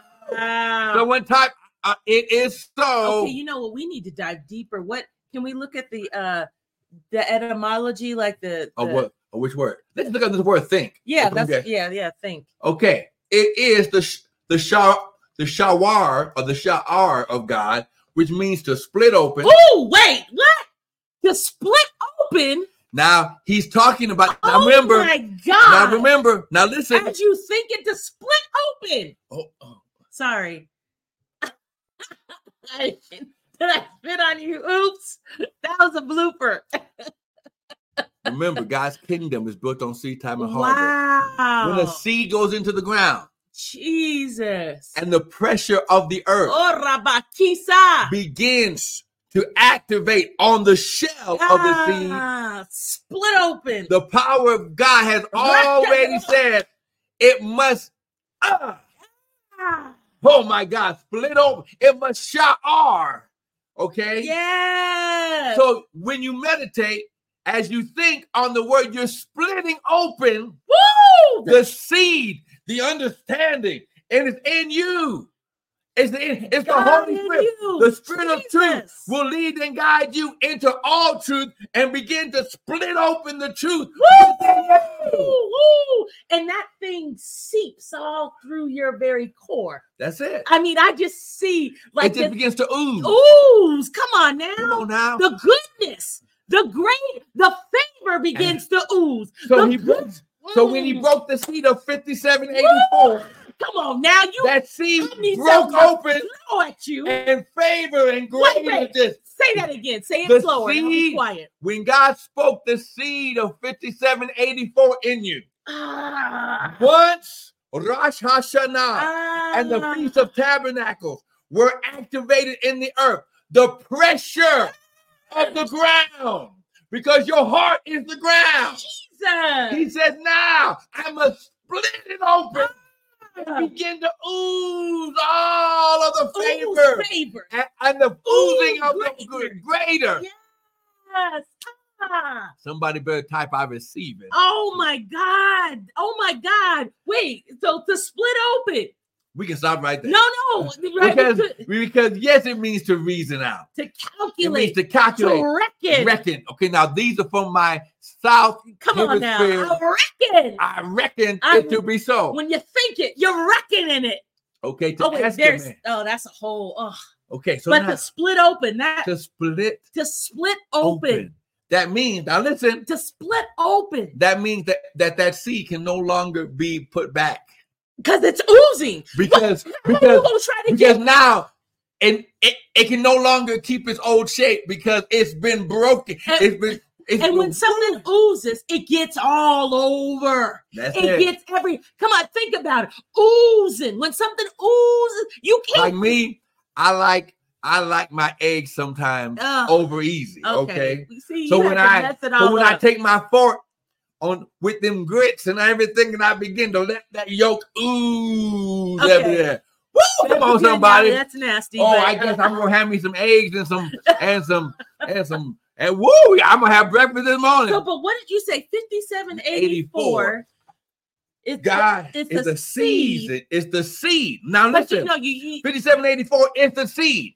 Someone type, uh, it is so. okay, you know what? We need to dive deeper. What can we look at the uh the etymology, like the, the- what? Of which word? Let's look at this word think. Yeah, Okay. that's yeah, yeah. Think. Okay. It is the sh- the shah the shawar or the sha'ar of God, which means to split open. Oh wait, what? To split open. Now he's talking about. Now oh remember. my God! Now remember. Now listen. As you think it to split open. Oh, oh. Sorry. I, did I spit on you? Oops. That was a blooper. Remember, God's kingdom is built on seed time and harvest. Wow. When a seed goes into the ground Jesus. and the pressure of the earth Oh, begins to activate on the shell of the seed, Ah, split open. the power of God has already said it must. ah, Ah, oh my God, split open. It must sha'ar. Okay. yes. So when you meditate, as you think on the word, you're splitting open Woo! the seed, the understanding, and it's in you. It's the, it's the Holy Spirit. you. The Spirit of truth will lead and guide you into all truth and begin to split open the truth. Woo! Woo! And that thing seeps all through your very core. That's it. I mean, I just see like it just the begins to ooze. ooze. Come on now. Come on now. The goodness, the great, the favor begins to ooze. so the he broke. So when he broke the seed of 5784, Come on now, you that need broke open blow at you. in favor and grace Wait, wait. this. Say that again. Say it The slower. seed- quiet. When God spoke the seed of 5784 in you, Ah, once Rosh Hashanah and the ah. Feast of Tabernacles were activated in the earth, the pressure of the ground, because your heart is the ground. Jesus. He says, Now I must split it open Ah. Begin to ooze all of the favor favor. and, and the oozing of the good greater. Yes. Ah. Somebody better type, I receive it. Oh my God. Oh my God. Wait. So to split open, We can stop right there. No, no, right? because because yes, it means to reason out. to It means calculate, to to calculate, reckon. reckon. Okay, now these are from my South Come on now, I reckon. I reckon I- it to be so. when you think it, you're reckoning it. Okay, to Oh wait, there's oh, that's a whole. Oh. Okay, so but now to split open that to split to split open, open. That means now listen. to split open That means that that that seed can no longer be put back because it's oozing. because <laughs> you because gonna try to because get? now and it, it can no longer keep its old shape because it's been broken. And- it's been it's And been, when something oozes, it gets all over. that's It it. gets every. Come on, think about it. Oozing. When something oozes, you can't. Like me, I like I like my eggs sometimes Ugh, over easy. Okay. See, So when I so when I take my fork on with them grits and everything, and I begin to let that yolk ooze Okay. everywhere. Woo! Come on, somebody. That's nasty. Oh, but- I guess I'm uh, gonna have me some eggs and some and some and some and woo! I'm gonna have breakfast this morning. So, but what did you say? Fifty-seven eighty-four. It's God, it's it's, the the seed. season. It's the seed. Now But you listen, know, you, you 5784 is the seed.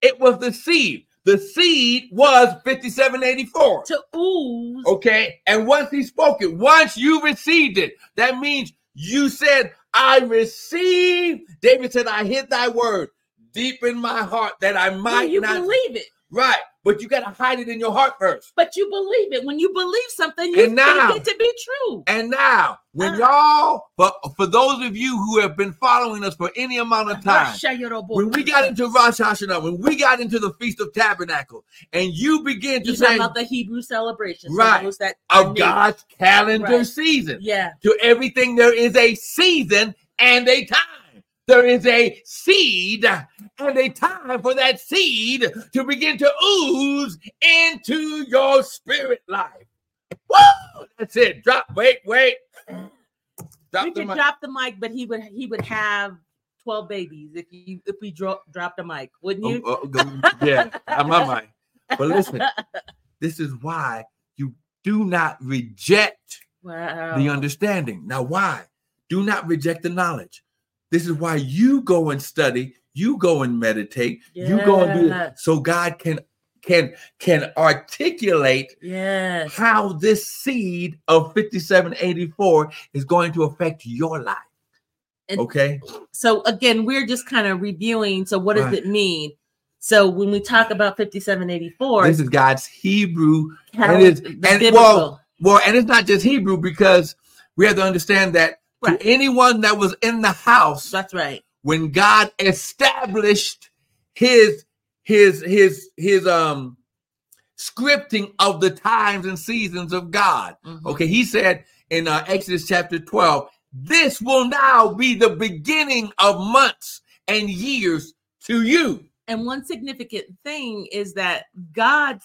It was the seed. The seed was 5784. to ooze. Okay. And once he spoke it, once you received it, that means you said, I receive. David said, I hid thy word deep in my heart that I might you not. believe it. Right. But you got to hide it in your heart first. But you believe it. When you believe something, you And now- think it to be true. And now, when Ah. y'all, but for those of you who have been following us for any amount of time, when we got into Rosh Hashanah, when we got into the Feast of Tabernacle, and you begin to you say about the Hebrew celebrations, Right. those that of. God's calendar Right. season, Yeah, to everything there is a season and a time. There is a seed and a time for that seed to begin to ooze into your spirit life. Woo! That's it. Drop. Wait, wait. Drop we could mic. drop the mic, but he would he would have twelve babies if you if we drop dropped the mic, wouldn't you? Oh, oh, oh yeah, I'm my mind. But listen, <laughs> this is why you do not reject wow. the understanding. Now, why? Do not reject the knowledge. This is why you go and study, you go and meditate, you go and do it so God can can can articulate yes. how this seed of 5784 is going to affect your life. And- Okay? So again, we're just kind of reviewing. So what does Right. it mean? So when we talk about fifty-seven eighty-four, This is God's Hebrew and it's- and- biblical- well, Well, and it's not just Hebrew because we have to understand that Right. to anyone that was in the house that's right. When God established his his his his um scripting of the times and seasons of God. Mhm. Okay, he said in uh, Exodus chapter 12, this will now be the beginning of months and years to you. And one significant thing is that God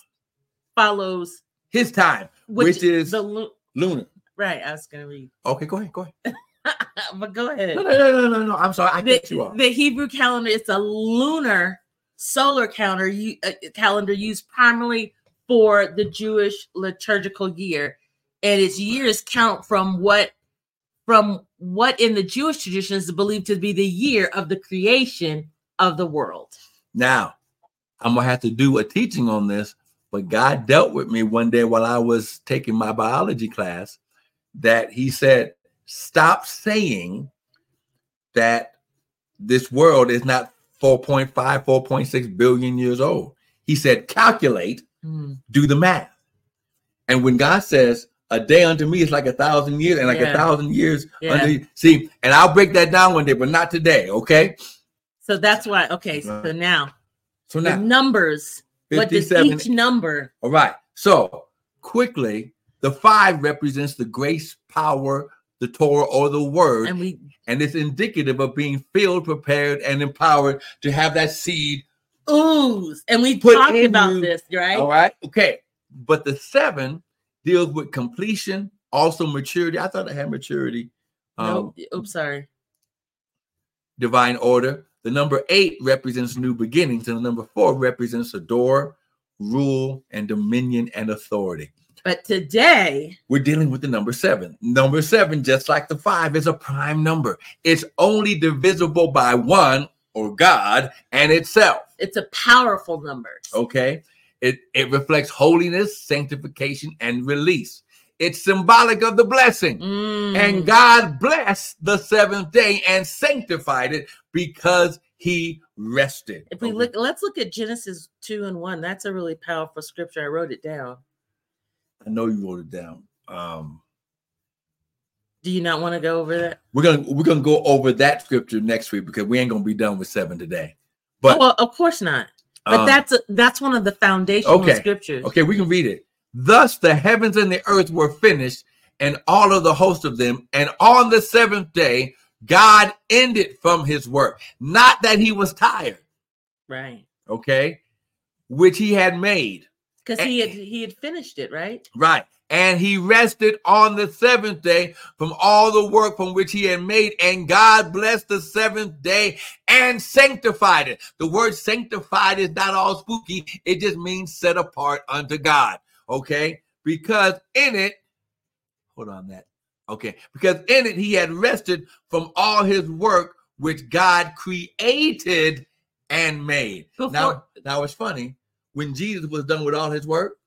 follows His time, which, which, is the lu- lunar. right. I was gonna read, Okay, go ahead, go ahead. <laughs> <laughs> but go ahead. No, no, no, no, no, no. I'm sorry, I cut you off. the Hebrew calendar it's a lunar solar calendar you uh, calendar used primarily for the Jewish liturgical year and its years count from what from what in the Jewish tradition is believed to be the year of the creation of the world. Now, I'm gonna have to do a teaching on this, but God dealt with me one day while I was taking my biology class that He said, Stop saying that this world is not 4.5, 4.6 billion years old. He said, Calculate, hmm. do the math. And when God says, a day unto me is like a thousand years, and like Yeah. a thousand years Yeah. unto. See, and I'll break that down one day, but not today, okay? So that's why okay, so now So the now, numbers, what does 57 each number All right. So quickly, the five represents the grace, power, the Torah, or the word, and we and it's indicative of being filled, prepared, and empowered to have that seed. ooze and we Put talked about you- this, right? All right. Okay. But the seven deals with completion, also maturity. I thought I had maturity. Um, no, oops, sorry. divine order. The number eight represents new beginnings, and the number four represents a door, rule, and dominion and authority. But today, we're dealing with the number seven. Number seven, just like the five, is a prime number. It's only divisible by one or God and itself. it's a powerful number. Okay. It, it reflects holiness, sanctification, and release. It's symbolic of the blessing. Mm. And God blessed the seventh day and sanctified it because he rested. if we look, let's look at Genesis 2 and 1. That's a really powerful scripture. I wrote it down. I know you wrote it down. Um, Do you not want to go over that? we're gonna we're gonna go over that scripture next week because we ain't gonna be done with seven today. But oh, well, of course not. But um, that's that's one of the foundational Okay. scriptures. okay, we can read it. Thus the heavens and the earth were finished, and all of the host of them. And on the seventh day, God ended from his work. Not that he was tired, Right. okay, which he had made. Because he had he had finished it, right? Right. And he rested on the seventh day from all the work from which he had made. And God blessed the seventh day and sanctified it. The word sanctified is not all spooky, it just means set apart unto God. Okay. Because in it, hold on that. Okay. Because in it he had rested from all his work which God created and made. Before- now, now it's funny. When Jesus was done with all his work,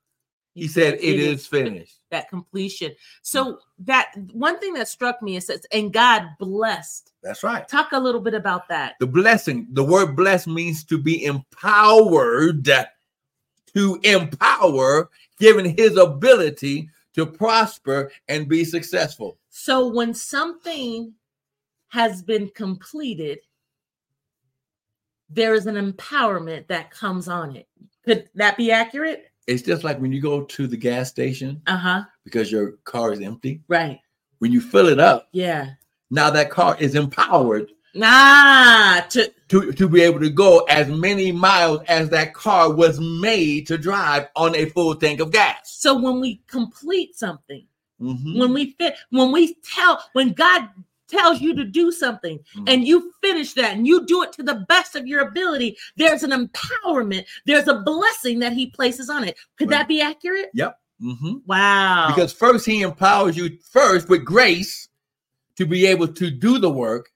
he said, It is finished. that completion. So mm. that one thing that struck me is says, and God blessed. That's right. Talk a little bit about that. The blessing, the word blessed means to be empowered, to empower, given his ability to prosper and be successful. So when something has been completed, there is an empowerment that comes on it. Could that be accurate? It's just like when you go to the gas station Uh-huh. because your car is empty. Right. When you fill it up, Yeah. now that car is empowered Nah, to to, to be able to go as many miles as that car was made to drive on a full tank of gas. so when we complete something, Mhm. when we fit, when we tell, when God tells you to do something Mhm. and you finish that and you do it to the best of your ability, there's an empowerment, there's a blessing that He places on it. Could Right. that be accurate? Yep. Mm-hmm. Wow. Because first he empowers you first with grace to be able to do the work.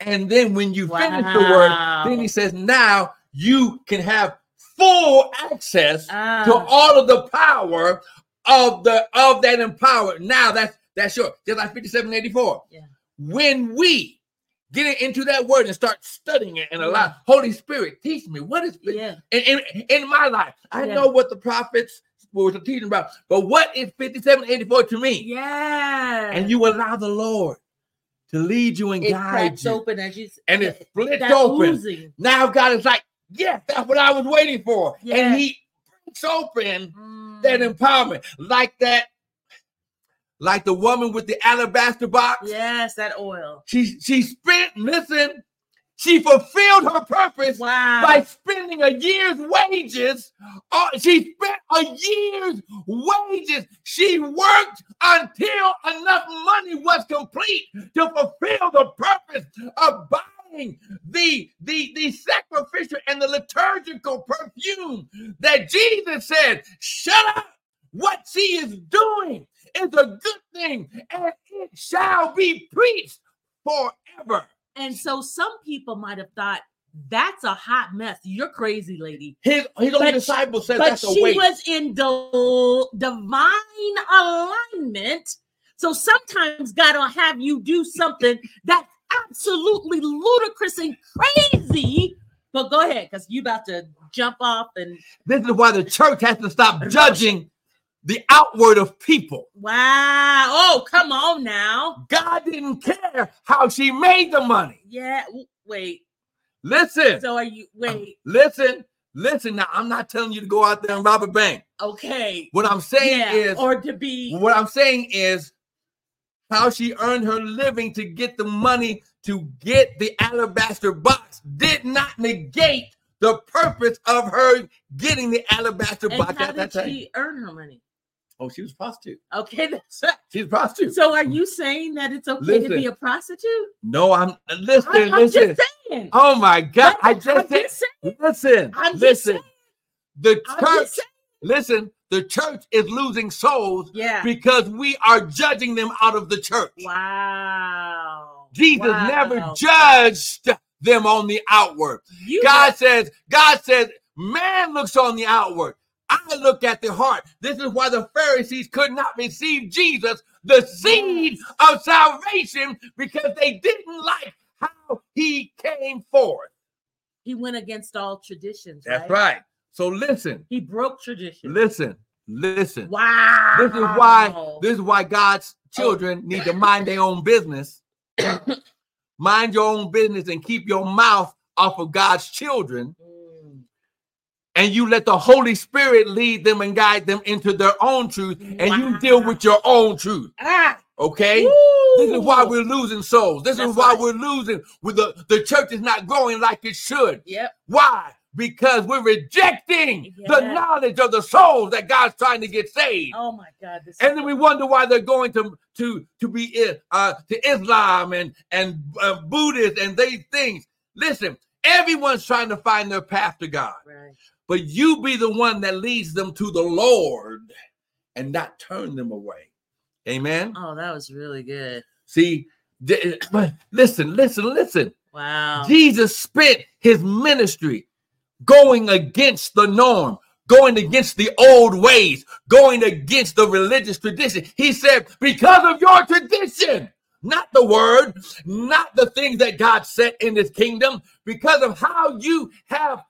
And then when you finish the work, then he says, now you can have full access to Ah. all of the power of the of that empower. Now that's that's your just like 5784. Yeah. When we get into that word and start studying it and allow Holy Spirit teach me what is yeah. in, in, in my life. I Yeah. know what the prophets were teaching about, but what is 5784 to me? Yeah. And you allow the Lord to lead you and it guide you. open as you And it splits open. oozing. Now God is like, yes, that's what I was waiting for. Yeah. And he breaks open Mm. that empowerment, like that, like the woman with the alabaster box. yes, that oil. She she spent, listen, she fulfilled her purpose Wow. by spending a year's wages. Uh, she spent a year's wages. She worked until enough money was complete to fulfill the purpose of buying the, the, the sacrificial and the liturgical perfume that Jesus said, shut up. What she is doing is a good thing, and it shall be preached forever. And so some people might have thought that's a hot mess. You're crazy, lady. His, his own disciple says But that's a she waste. was in the divine alignment. So sometimes God will have you do something that's absolutely ludicrous and crazy. But go ahead, because you about to jump off and This is why the church has to stop <laughs> judging the outward of people. wow. Oh, come on now. God didn't care how she made the money. Yeah. Wait. Listen, So are you wait? listen, listen. Now, I'm not telling you to go out there and rob a bank. Okay. What I'm saying Yeah. is, or to be what I'm saying is how she earned her living to get the money to get the alabaster box did not negate the purpose of her getting the alabaster and box how at that did time. she earn her money? Oh, she was a prostitute. Okay, <laughs> that's right. She's a prostitute. So are you saying that it's okay to be a prostitute? No, I'm listen, I, am listen. just saying. Oh my God! I I'm just said, just saying. listen, I'm just listen. saying. The I'm church. Listen, the church is losing souls Yeah. because we are judging them out of the church. Wow. Jesus Wow. never judged them on the outward. You God says, God says, man looks on the outward. I look at the heart. This is why the Pharisees could not receive Jesus, the seed of salvation, because they didn't like how he came forth. he went against all traditions. That's right. So listen, He broke tradition. listen, listen. Wow. This is why this is why God's children need to mind their own business. <coughs> mind your own business and keep your mouth off of God's children. Mm. And you let the Holy Spirit lead them and guide them into their own truth, and you deal with your own truth. Ah. Okay? This is why we're losing souls. This That's is why right. we're losing. With the, the church is not growing like it should. Yep. Why? Because we're rejecting the knowledge of the souls that God's trying to get saved. Oh my God. This And then we wonder why they're going to to to be uh to Islam and and uh, Buddhist and these things. Listen, everyone's trying to find their path to God right. But you be the one that leads them to the Lord and not turn them away. Amen. Oh, that was really good. See, th- but listen, listen, listen. Wow. Jesus spent his ministry going against the norm, going against the old ways, going against the religious tradition. He said, because of your tradition, not the word, not the things that God set in his kingdom, because of how you have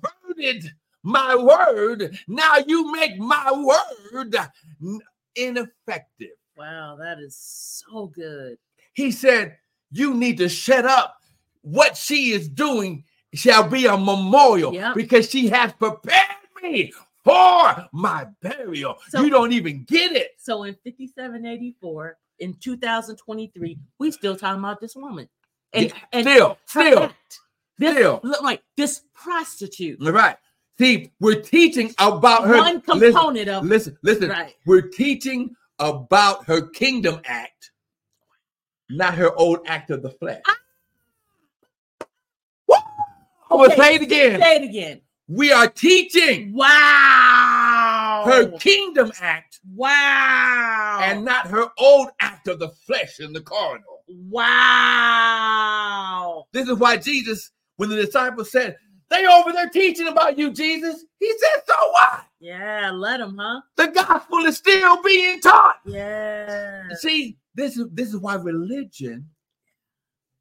perverted my word, now you make my word ineffective. Wow, that is so good. He said, You need to shut up. What she is doing shall be a memorial Yep. because she has prepared me for my burial. So- you don't even get it. So in 5784, in 2023, we still talking about this woman. And, Yeah, and still, still, act. This still. look like this prostitute. Right. See, we're teaching about her. One listen, component of listen, listen. right. We're teaching about her kingdom act, not her old act of the flesh. Ah. Woo! I'm going to say it again. Say it again. We are teaching Wow. her kingdom act wow. and not her old act of the flesh in the carnal. wow. This is why Jesus, when the disciples said, They over there teaching about you, Jesus, he said, So what? Yeah, let him, huh? The gospel is still being taught. Yeah. See, this is this is why religion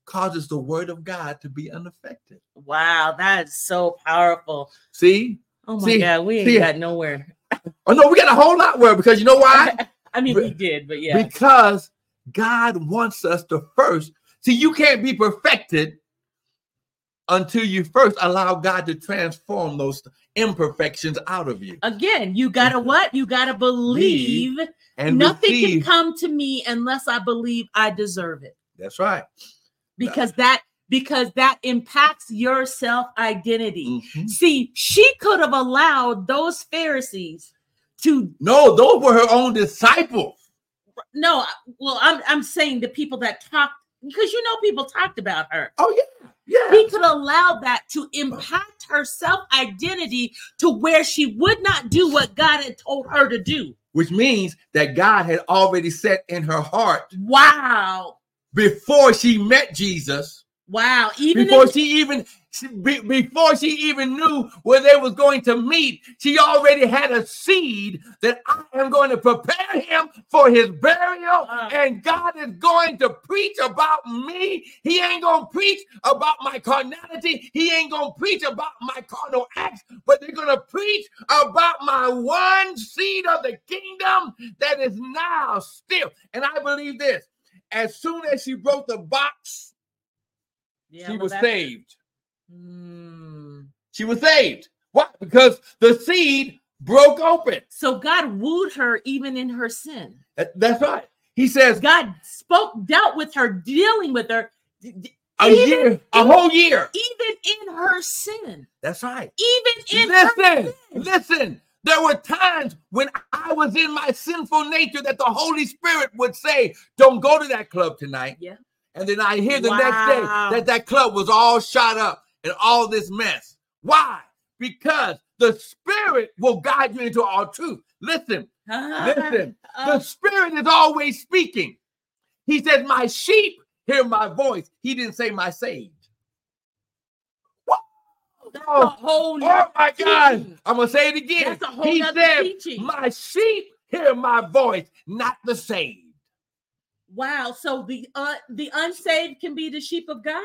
causes the word of God to be unaffected. Wow, that is so powerful. See? Oh my See, God, we ain't see- got nowhere. Oh no, we got a whole lot where because you know why? <laughs> I mean, we did, but yeah. Because God wants us to first see you can't be perfected until you first allow God to transform those imperfections out of you Again, you gotta what? You gotta believe. and Nothing receive. can come to me unless I believe I deserve it. That's right. Because that because that impacts your self identity. Mhm. See, she could have allowed those Pharisees to No, those were her own disciples. no. Well, I'm I'm saying the people that talked because you know people talked about her. Oh yeah, yeah. He could allow that to impact her self identity to where she would not do what God had told her to do. Which means that God had already set in her heart Wow. before she met Jesus, Wow. Even before if, she even she- be- before she even knew where they was going to meet, she already had a seed that I am going to prepare him for his burial, Wow. and God is going to preach about me. He ain't gonna preach about my carnality. He ain't gonna preach about my carnal acts, but they're gonna preach about my one seed of the kingdom that is now still. And I believe this: as soon as she broke the box, Yeah, she well, was saved. Hmm. She was saved. Why? Because the seed broke open. So God wooed her even in her sin. That- That's right. He says God spoke, dealt with her, dealing with her, d- a even- year, a whole year. even in her sin. That's right. Even in her Listen, sin. listen. There were times when I was in my sinful nature that the Holy Spirit would say, Don't go to that club tonight. Yeah. And then I hear the next day that that club was all shot up and all this mess. Why? Because the spirit will guide you into all truth. Listen, listen. The spirit is always speaking. He says, My sheep hear my voice. He didn't say my sage. That's Oh, whole Oh my God. I'm gonna say it again. That's a whole He said, teaching. My sheep hear my voice, not the sage. Wow. So the uh, the unsaved can be the sheep of God.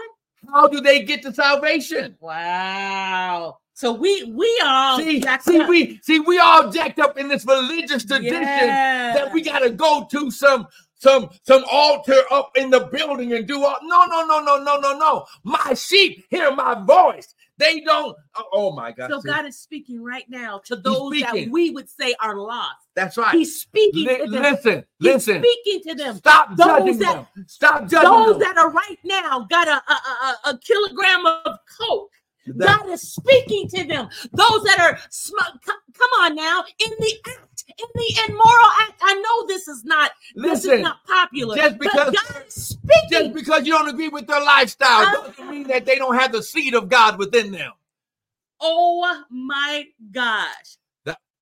How do they get to salvation? Wow. So we we all see, see, up. we see we all jacked up in this religious tradition Yeah. that we gotta go to some some some altar up in the building and do all no no no no no no no. My sheep hear my voice. They don't oh, oh my god. So God is speaking right now to those that we would say are lost. that's right. He's speaking Li- to them. listen, He's listen. speaking to them. Stop Those judging that- them. Stop judging Those them. that are right now got a, a, a, a kilogram of coke. God is speaking to them. Those that are sm- come, come on now in the act, in the immoral act. I know this is not this Listen, is not popular. just because- but God is speaking. just because you don't agree with their lifestyle Uh, doesn't mean that they don't have the seed of God within them. oh my gosh!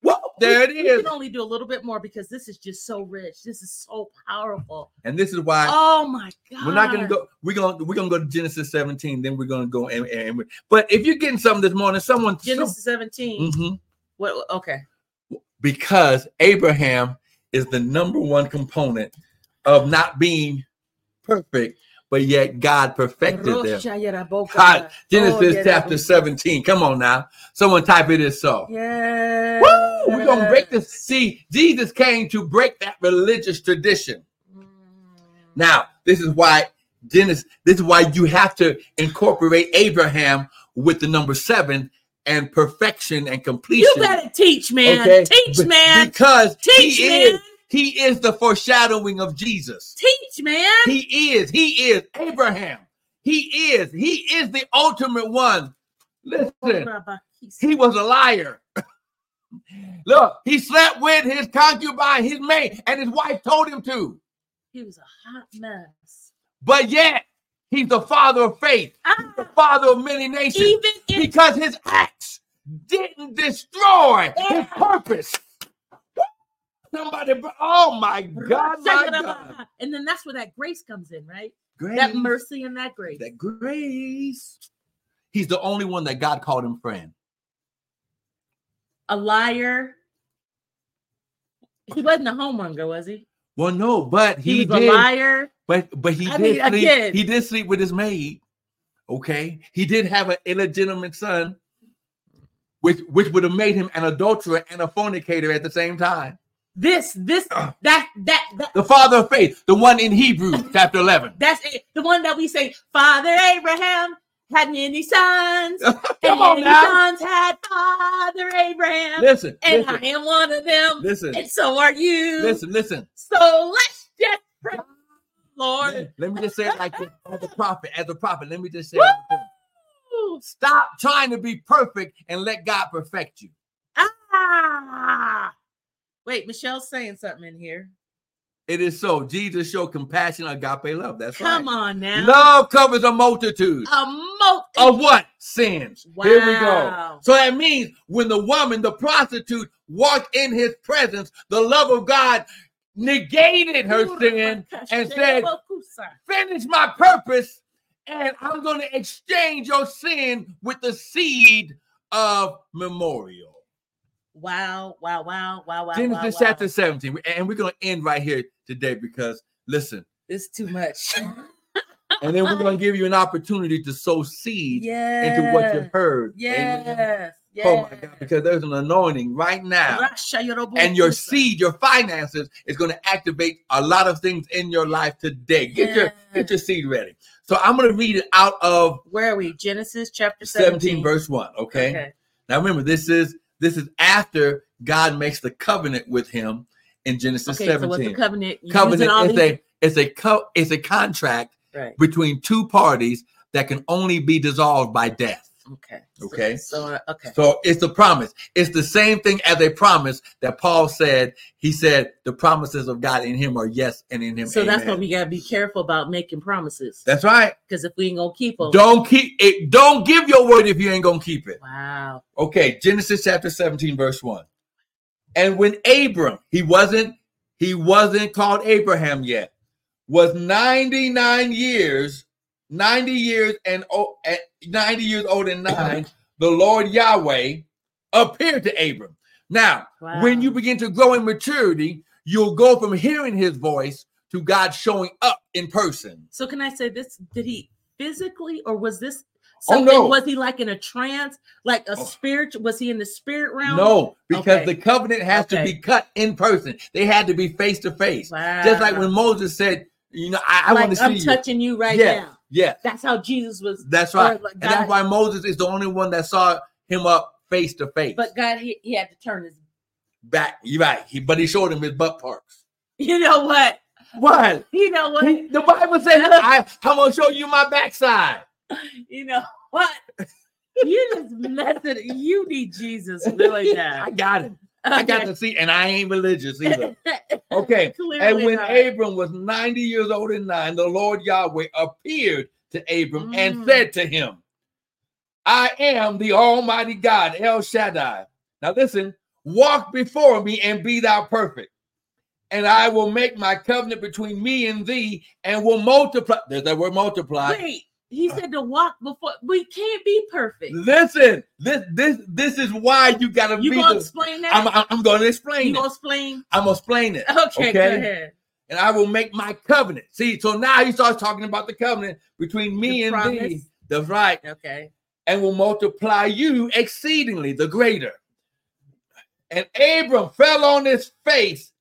Whoa, there it is. We can only do a little bit more because this is just so rich. This is so powerful. And this is why Oh my god! We're not gonna go. We're gonna we're gonna go to Genesis 17. Then we're gonna go and, and, and- but if you're getting something this morning, someone Genesis 17. Mhm. What? Okay. because Abraham is the number one component of not being perfect, but yet God perfected them. God, Genesis Oh, chapter 17. Come on now, someone type it it is so. Yeah. Woo! We're gonna break this. See, Jesus came to break that religious tradition. Now, this is why Genesis, this is why you have to incorporate Abraham with the number seven and perfection and completion. You better teach, man. okay? Teach, man. Because Teach, he man. is he is the foreshadowing of Jesus. Teach, man. He is, he is Abraham. He is, he is the ultimate one. Listen, he was a liar. <laughs> Look, he slept with his concubine, his maid, and his wife told him to. He was a hot mess. But yet, he's the father of faith, the Ah, father of many nations, even in because his acts didn't destroy his purpose. Somebody, oh my God, my God. And then that's where that grace comes in, right? Grace, That mercy and that grace. that grace. He's the only one that God called him friend. A liar. He wasn't a homemonger, was he? Well, no, but He, he, was did. a liar. But but he I did mean, sleep. again- He did sleep with his maid. Okay, he did have an illegitimate son, which which would have made him an adulterer and a fornicator at the same time. This, this, Ah. that, that, that. The father of faith, the one in Hebrews <laughs> chapter eleven. That's it. The one that we say, Father Abraham had many sons. <laughs> Come and many now, sons had Father Abraham. listen, and listen, I am one of them. listen, And so are you. listen, listen. So let's just pray, Lord. Let, let me just say it like this: as a prophet, as a prophet. Let me just say, stop trying to be perfect and let God perfect you. Wait, Michelle's saying something in here. It is so. Jesus showed compassion, agape love. That's right. Come right. on now. Love covers a multitude. A multi- of what? Sins. Here we go. So that means when the woman, the prostitute, walked in his presence, the love of God negated her sin and said, Finish my purpose, and I'm going to exchange your sin with the seed of memorial. Wow, wow, wow, wow, wow. Genesis wow, chapter wow. 17. And we're going to end right here today because, listen, It's too much. <laughs> and then we're going <laughs> to give you an opportunity to sow seed yeah. into what you've heard. Amen. Yes. Yes. Oh my God, because there's an anointing right now. And your seed, your finances is going to activate a lot of things in your life today. Get your get your seed ready. So I'm going to read it out of Where are we? Genesis chapter 17. 17 verse 1, okay? Okay. Now remember this is this is after God makes the covenant with him in Genesis Okay, so what's the 17. covenant? You covenant is these- a it's a co- it's a contract right. between two parties that can only be dissolved by death. Okay. Okay. So, uh, okay. So it's a promise. It's the same thing as a promise that Paul said. He said the promises of God in him are yes and in him. So that's amen. why we gotta be careful about making promises. That's right. Because if we ain't gonna keep them, Don't keep it. Don't give your word if you ain't gonna keep it. wow. Okay, Genesis chapter 17, verse 1. And when Abram, he wasn't, he wasn't called Abraham yet, was 99 years, 90 years and o- at 90 years old and nine, the Lord Yahweh appeared to Abram. Now, Wow. when you begin to grow in maturity, you'll go from hearing his voice to God showing up in person. So can I say this? Did he physically, or was this Oh, no. Was he like in a trance, like a Oh. spirit? Was he in the spirit realm? No, because Okay. the covenant has to be cut in person. They had to be face to face. Just like when Moses said, you know, I, I like want to see I'm you. touching you right Yeah. now. Yeah, That's how Jesus was. that's right. like And that's why Moses is the only one that saw him up face to face. But God, he, he had to turn his. back, you're right. He, but he showed him his butt parts. <laughs> You know what? What? <laughs> You know what? He- the Bible says, <laughs> I, I'm gonna show you my backside. You know what? You just messing. You need Jesus really now. I got got it. I got to see, and I ain't religious either. <laughs> Okay. And when not. Abram was 90 years old and nine, the Lord Yahweh appeared to Abram and Mm. said to him, I am the Almighty God, El Shaddai. Now listen, walk before me and be thou perfect. And I will make my covenant between me and thee and will multiply. There's that word multiply. Wait, he uh, said to walk before. We can't be perfect. Listen, this this this is why you gotta You be gonna the, explain that? I'm, I'm, gonna explain you it. gonna explain? I'm gonna explain it. Okay, go ahead. and I will make my covenant. See, so now he starts talking about the covenant between me The and thee. That's right. Okay. And will multiply you exceedingly, the greater. And Abram fell on his face,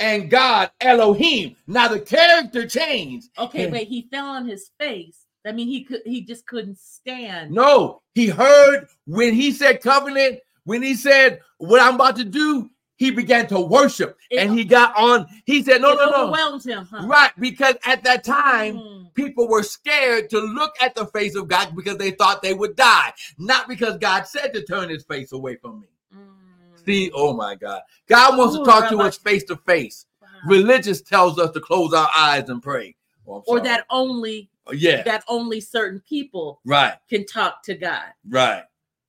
and God Elohim. Now the character changed. Okay, wait. He fell on his face. I mean, he could. He just couldn't stand. No, he heard when he said covenant, when he said what I'm about to do, he began to worship. It- and he got on, he said, No, no, no. overwhelmed him. Huh? Right, because at that time, Mm. people were scared to look at the face of God because they thought they would die, not because God said to turn his face away from me. Mm. See, oh my God. God wants Ooh, to talk to us face to face. Religious tells us to close our eyes and pray. Oh, Or that only yeah, that only certain people right, can talk to God. right.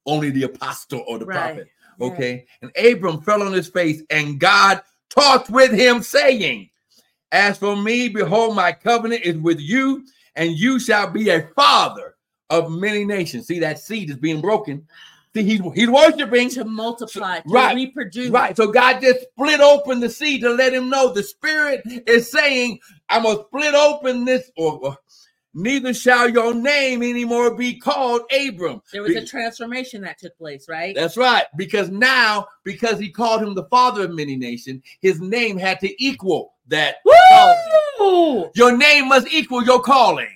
Only the apostle or the Right. prophet. Okay. And Abram fell on his face, and God talked with him, saying, As for me, behold, my covenant is with you, and you shall be a father of many nations. See, that seed is being broken. See, he's, he's worshiping. To multiply, to Right. reproduce. Right. So God just split open the seed to let him know the spirit is saying, I'm to split open this, or, or neither shall your name anymore be called Abram. There was a transformation that took place, right? That's right. Because now, because he called him the father of many nations, his name had to equal that. Woo! Your name must equal your calling.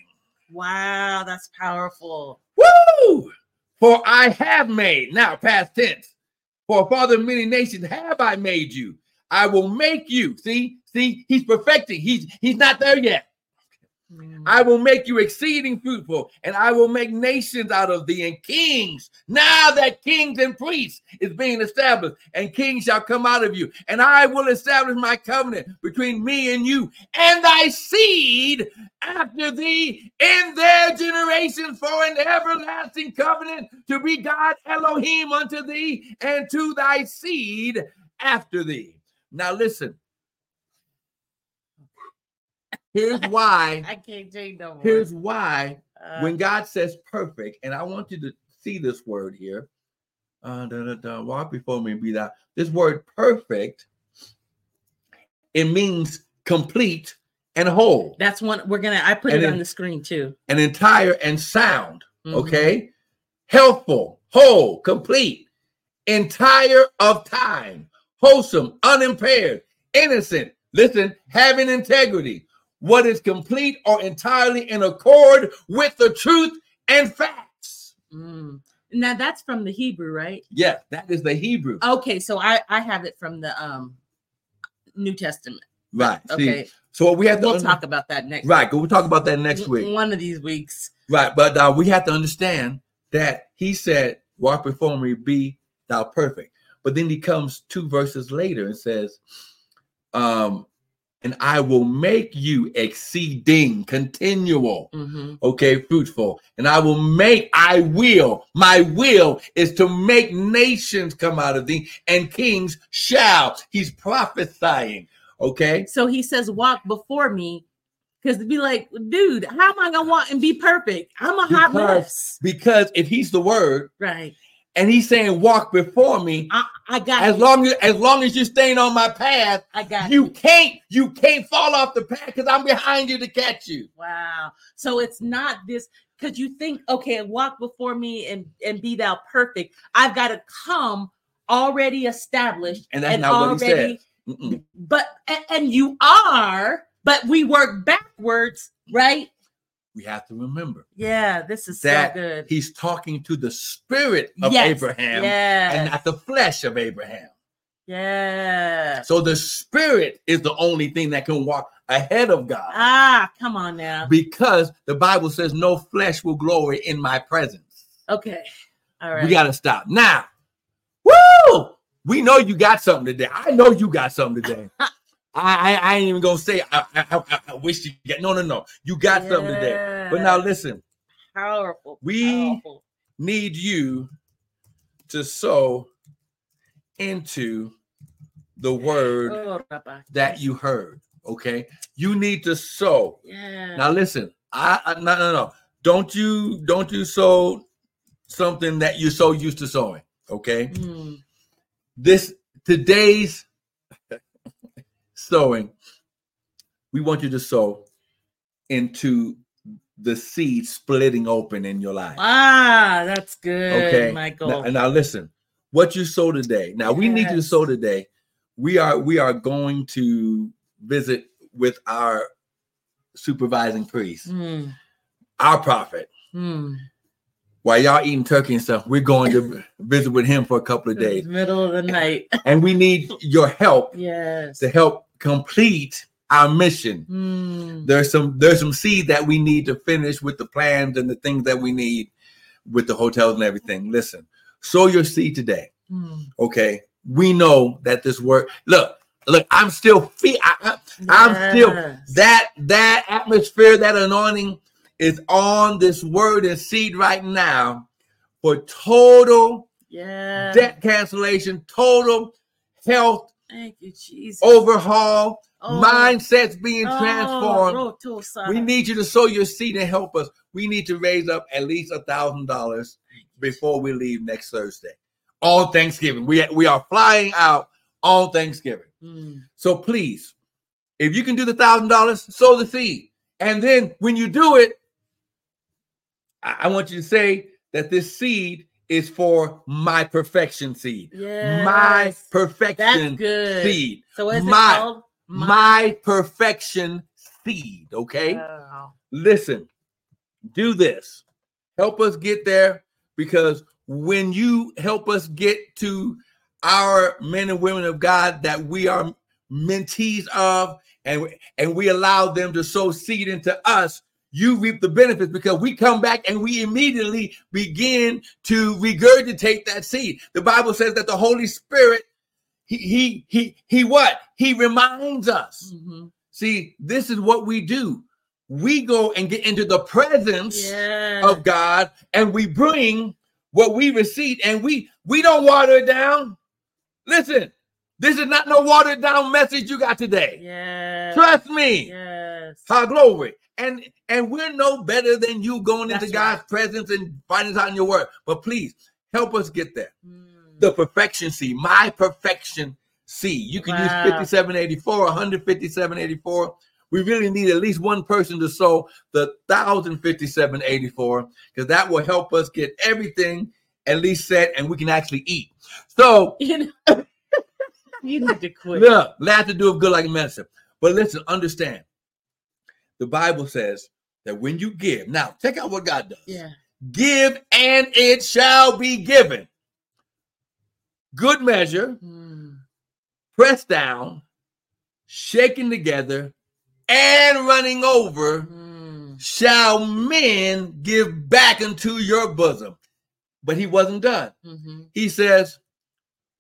Wow, that's powerful. Woo! For I have made, now past tense, for a father of many nations have I made you. I will make you. See, see, he's perfecting. He's he's not there yet. Mm. I will make you exceeding fruitful, and I will make nations out of thee and kings. Now that kings and priests is being established, and kings shall come out of you, and I will establish my covenant between me and you and thy seed after thee in their generations for an everlasting covenant to be God Elohim unto thee and to thy seed after thee. Now listen. Here's why <laughs> I can't take no more. Here's why Uh, when God says perfect, and I want you to see this word here. Uh, da, da, da, walk before me, and be thou. This word perfect, it means complete and whole, that's one we're gonna. I put And it on the screen too. and entire and sound. Mhm. Okay, healthful, whole, complete, entire of time, wholesome, unimpaired, innocent. Listen, having integrity. What is complete or entirely in accord with the truth and facts. Mm. Now that's from the Hebrew, right? Yes, that is the Hebrew. Okay, so I I have it from the um New Testament. right. Okay, See, so we have to we'll talk about that next. right. We'll talk about that next week. One of these weeks. Right, but uh, we have to understand that he said, Walk before me, be thou perfect. But then he comes two verses later and says, um, and I will make you exceeding, continual, Mhm. okay, fruitful. And I will make, I will, my will is to make nations come out of thee, and kings shall. He's prophesying, okay? So he says, walk before me. Because to be like, dude, how am I gonna walk and be perfect? I'm a hot Because- mess. Because if he's the word Right. And he's saying, walk before me, I, I got as you. long as as long as you're staying on my path, I got you can't you can't fall off the path because I'm behind you to catch you. Wow. So it's not this because you think, okay, walk before me and and be thou perfect. I've got to come already established And that's not what he said. Mm-mm. But and, and you are, but we work backwards, right? We have to remember Yeah, this is that so good. he's talking to the spirit of Yes, Abraham Yeah. and not the flesh of Abraham. yeah. So the spirit is the only thing that can walk ahead of God Ah, come on now. because the Bible says no flesh will glory in my presence. Okay. All right. We got to stop now. Woo! We know you got something today. I know you got something today. <laughs> I, I, I ain't even gonna say I, I, I, wish you get no no no. You got something today. But now listen, powerful. We- powerful. need you to sow into the word Oh, that you heard. Okay, you need to sow. Yeah. Now listen, I, I no no no. Don't you don't you sow something that you're so used to sowing. Okay, Mm. this today's sowing, we want you to sow into the seed splitting open in your life. Ah, that's good, Okay. Michael. Now, now listen, what you sow today. Now we need you to sow today. We are we are going to visit with our supervising priest, Mm, our prophet. mm. While y'all eating turkey and stuff, we're going to visit with him for a couple of days, middle of the night. and we need your help <laughs> yes. to help complete our mission. Mm, There's some there's some seed that we need to finish with the plans and the things that we need with the hotels and everything. Listen, sow your seed today. mm. Okay, we know that this work. Look, look, I'm still fe- I, I, I'm still that that atmosphere, that anointing is on this word and seed right now for total Yeah. debt cancellation, total health Thank you, Jesus. overhaul, Oh, mindsets being oh, transformed. Sada. We need you to sow your seed and help us. We need to raise up at least a thousand dollars before we leave next Thursday. On Thanksgiving. We, we are flying out on Thanksgiving. Mm, So please, if you can do the thousand dollars, sow the seed. And then when you do it, I, I want you to say that this seed is for my perfection seed. My yes. That's perfection good. seed. So is My- it called My perfection seed. Okay. Wow. listen, do this. Help us get there because when you help us get to our men and women of God that we are mentees of and, and we allow them to sow seed into us, you reap the benefits because we come back and we immediately begin to regurgitate that seed. The Bible says that the Holy Spirit, he he he he what? He reminds us. Mhm. See, this is what we do. We go and get into the presence Yeah. of God and we bring what we receive and we we don't water it down. Listen, this is not no watered down message you got today. yeah. Trust me. Yes. Our glory. And and we're no better than you going into That's God's presence and finding out in your word. But please help us get there. Mm. The perfection seed, my perfection seed. You can Wow. use 5784, 15784. We really need at least one person to sow the 105784 because that will help us get everything at least set and we can actually eat. So You know, <laughs> you need to quit. look, laugh to do of good like medicine. But listen, understand. The Bible says that when you give, now check out what God does. Yeah. Give and it shall be given. Good measure, Mm. pressed down, shaken together, and running over, Mm. shall men give back into your bosom. but he wasn't done. Mhm. He says,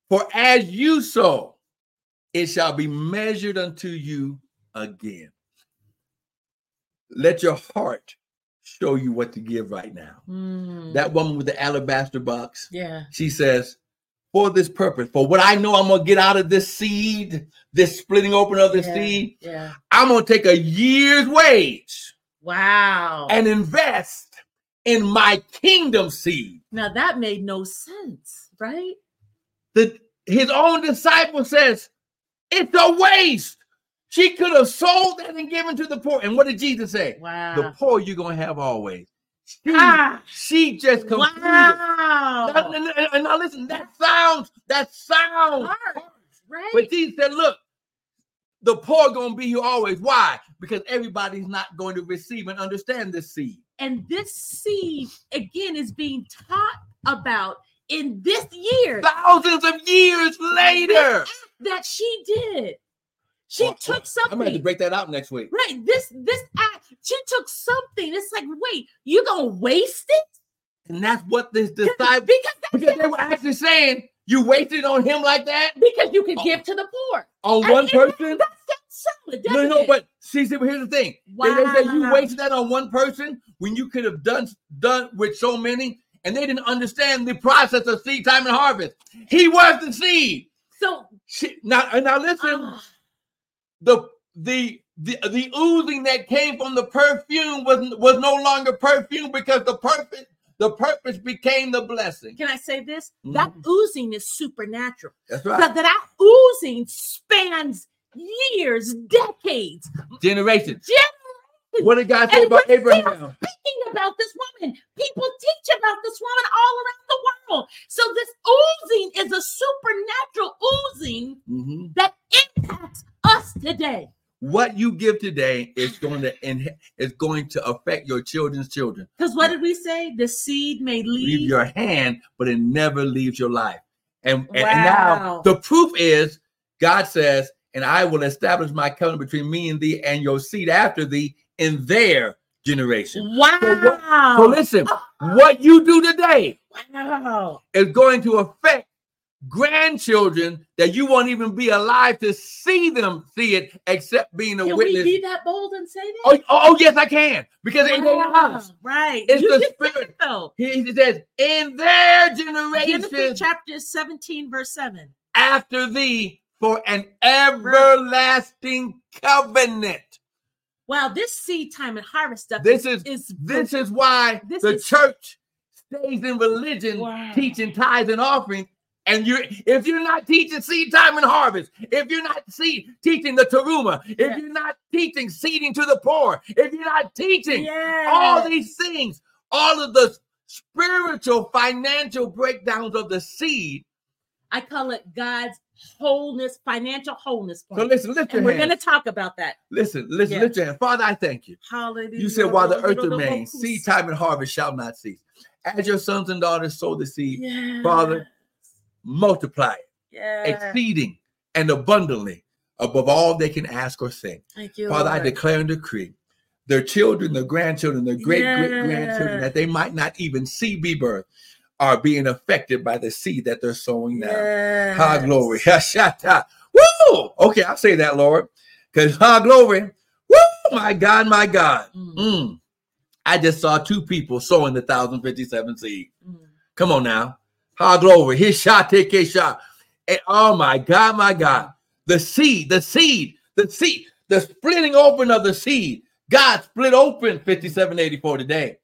For as you sow, it shall be measured unto you again. Let your heart show you what to give right now. Mm. That woman with the alabaster box, yeah. she says, For this purpose, for what I know I'm going to get out of this seed, this splitting open of the yeah. seed, Yeah. I'm going to take a year's wage Wow. and invest in my kingdom seed. now that made no sense, right? the his own disciple says it's a waste. She could have sold that and given to the poor. And what did Jesus say? Wow. The poor you're gonna have always. She, Ah. she just completed. wow. Now, now, now, now listen, that sounds that sounds. Right? But Jesus said, look, the poor gonna be here always. Why? Because everybody's not going to receive and understand this seed. and this seed again is being taught about in this year Thousands of years later. that she did. She Oh, took something. I'm have to break that out next week. Right. This this act, she took something. It's like, wait, you gonna waste it? And that's what this disciple Because that's Because they were actually saying you wasted on him like that because you can give to the poor. on And- one person. That sounds solid. No, no, it? but see, see, here's the thing. They, they say you wasted that on one person when you could have done done with so many, and they didn't understand the process of seed time and harvest. He was the seed. so She, now, now listen, ah, the the the the oozing that came from the perfume was was no longer perfume because the purpose the purpose became the blessing. can I say this? That Mhm. oozing is supernatural. That's That, right. that that oozing spans years, decades, Generation. generations. What did God say And about Abraham? speaking about this woman. People teach about this woman all around the world. So this oozing is a supernatural oozing Mhm. that impacts us today. What you give today is going to in, is going to affect your children's children. Because what did we say? The seed may Leave leave. your hand, but it never leaves your life. And, and, and now the proof is God says, and I will establish my covenant between me and thee and your seed after thee in their generation. wow. So listen, what you do today wow. is going to affect grandchildren that you won't even be alive to see them see it except being a Can we witness. be that bold and say that? Oh, oh, oh, yes, I can. Because it ain't us. Right. It's You the spirit. it, though. He, he says, in their Genesis generation chapter 17, verse 7. after thee for an everlasting covenant. Wow, this seed time and harvest stuff This is is this is why This the is- church stays in religion, Wow. teaching tithes and offerings. And you're if you're not teaching seed time and harvest, if you're not seed, teaching the teruma, if you're not teaching seeding to the poor, if you're not teaching yeah. all these things, all of the spiritual financial breakdowns of the seed. I call it God's wholeness, financial wholeness. So listen, lift your and we're going to talk about that. Listen, listen, Yeah. lift your hand. Father, I thank you. Hallelujah. You said, while the earth remains, seed time and harvest shall not cease. As your sons and daughters sow the seed, Yeah. Father, multiply it, Yeah. exceeding and abundantly above all they can ask or think. Thank you. Father, I declare and decree their children, their grandchildren, their great great grandchildren that they might not even see be birth are being affected by the seed that they're sowing now. Yes. <laughs> Ha glory. Woo! Okay, I'll say that, Lord. Because high glory. Woo! My God, my God. Mm, Mm. I just saw two people sowing the 1057 seed. mm. Come on now. High glory. His shot, take a shot. And oh my God, my God. The seed, the seed, the seed, the splitting open of the seed. God split open 5784 today.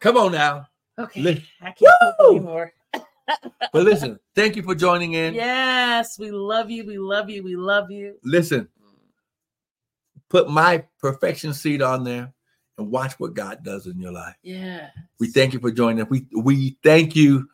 Come on now. Okay. Li- I can't anymore. <laughs> But listen, thank you for joining in. Yes, we love you. We love you. We love you. Listen, put my perfection seed on there and watch what God does in your life. Yeah. We thank you for joining us. We we thank you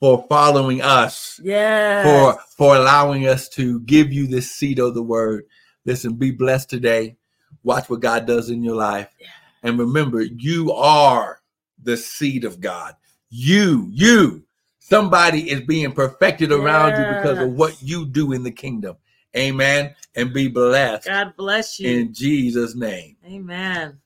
for following us, Yeah. for for allowing us to give you this seed of the word. Listen, be blessed today. Watch what God does in your life. Yeah. And remember, you are the seed of God. You, you, somebody is being perfected around you because of what you do in the kingdom. Amen. And be blessed God bless you. in Jesus' name. Amen.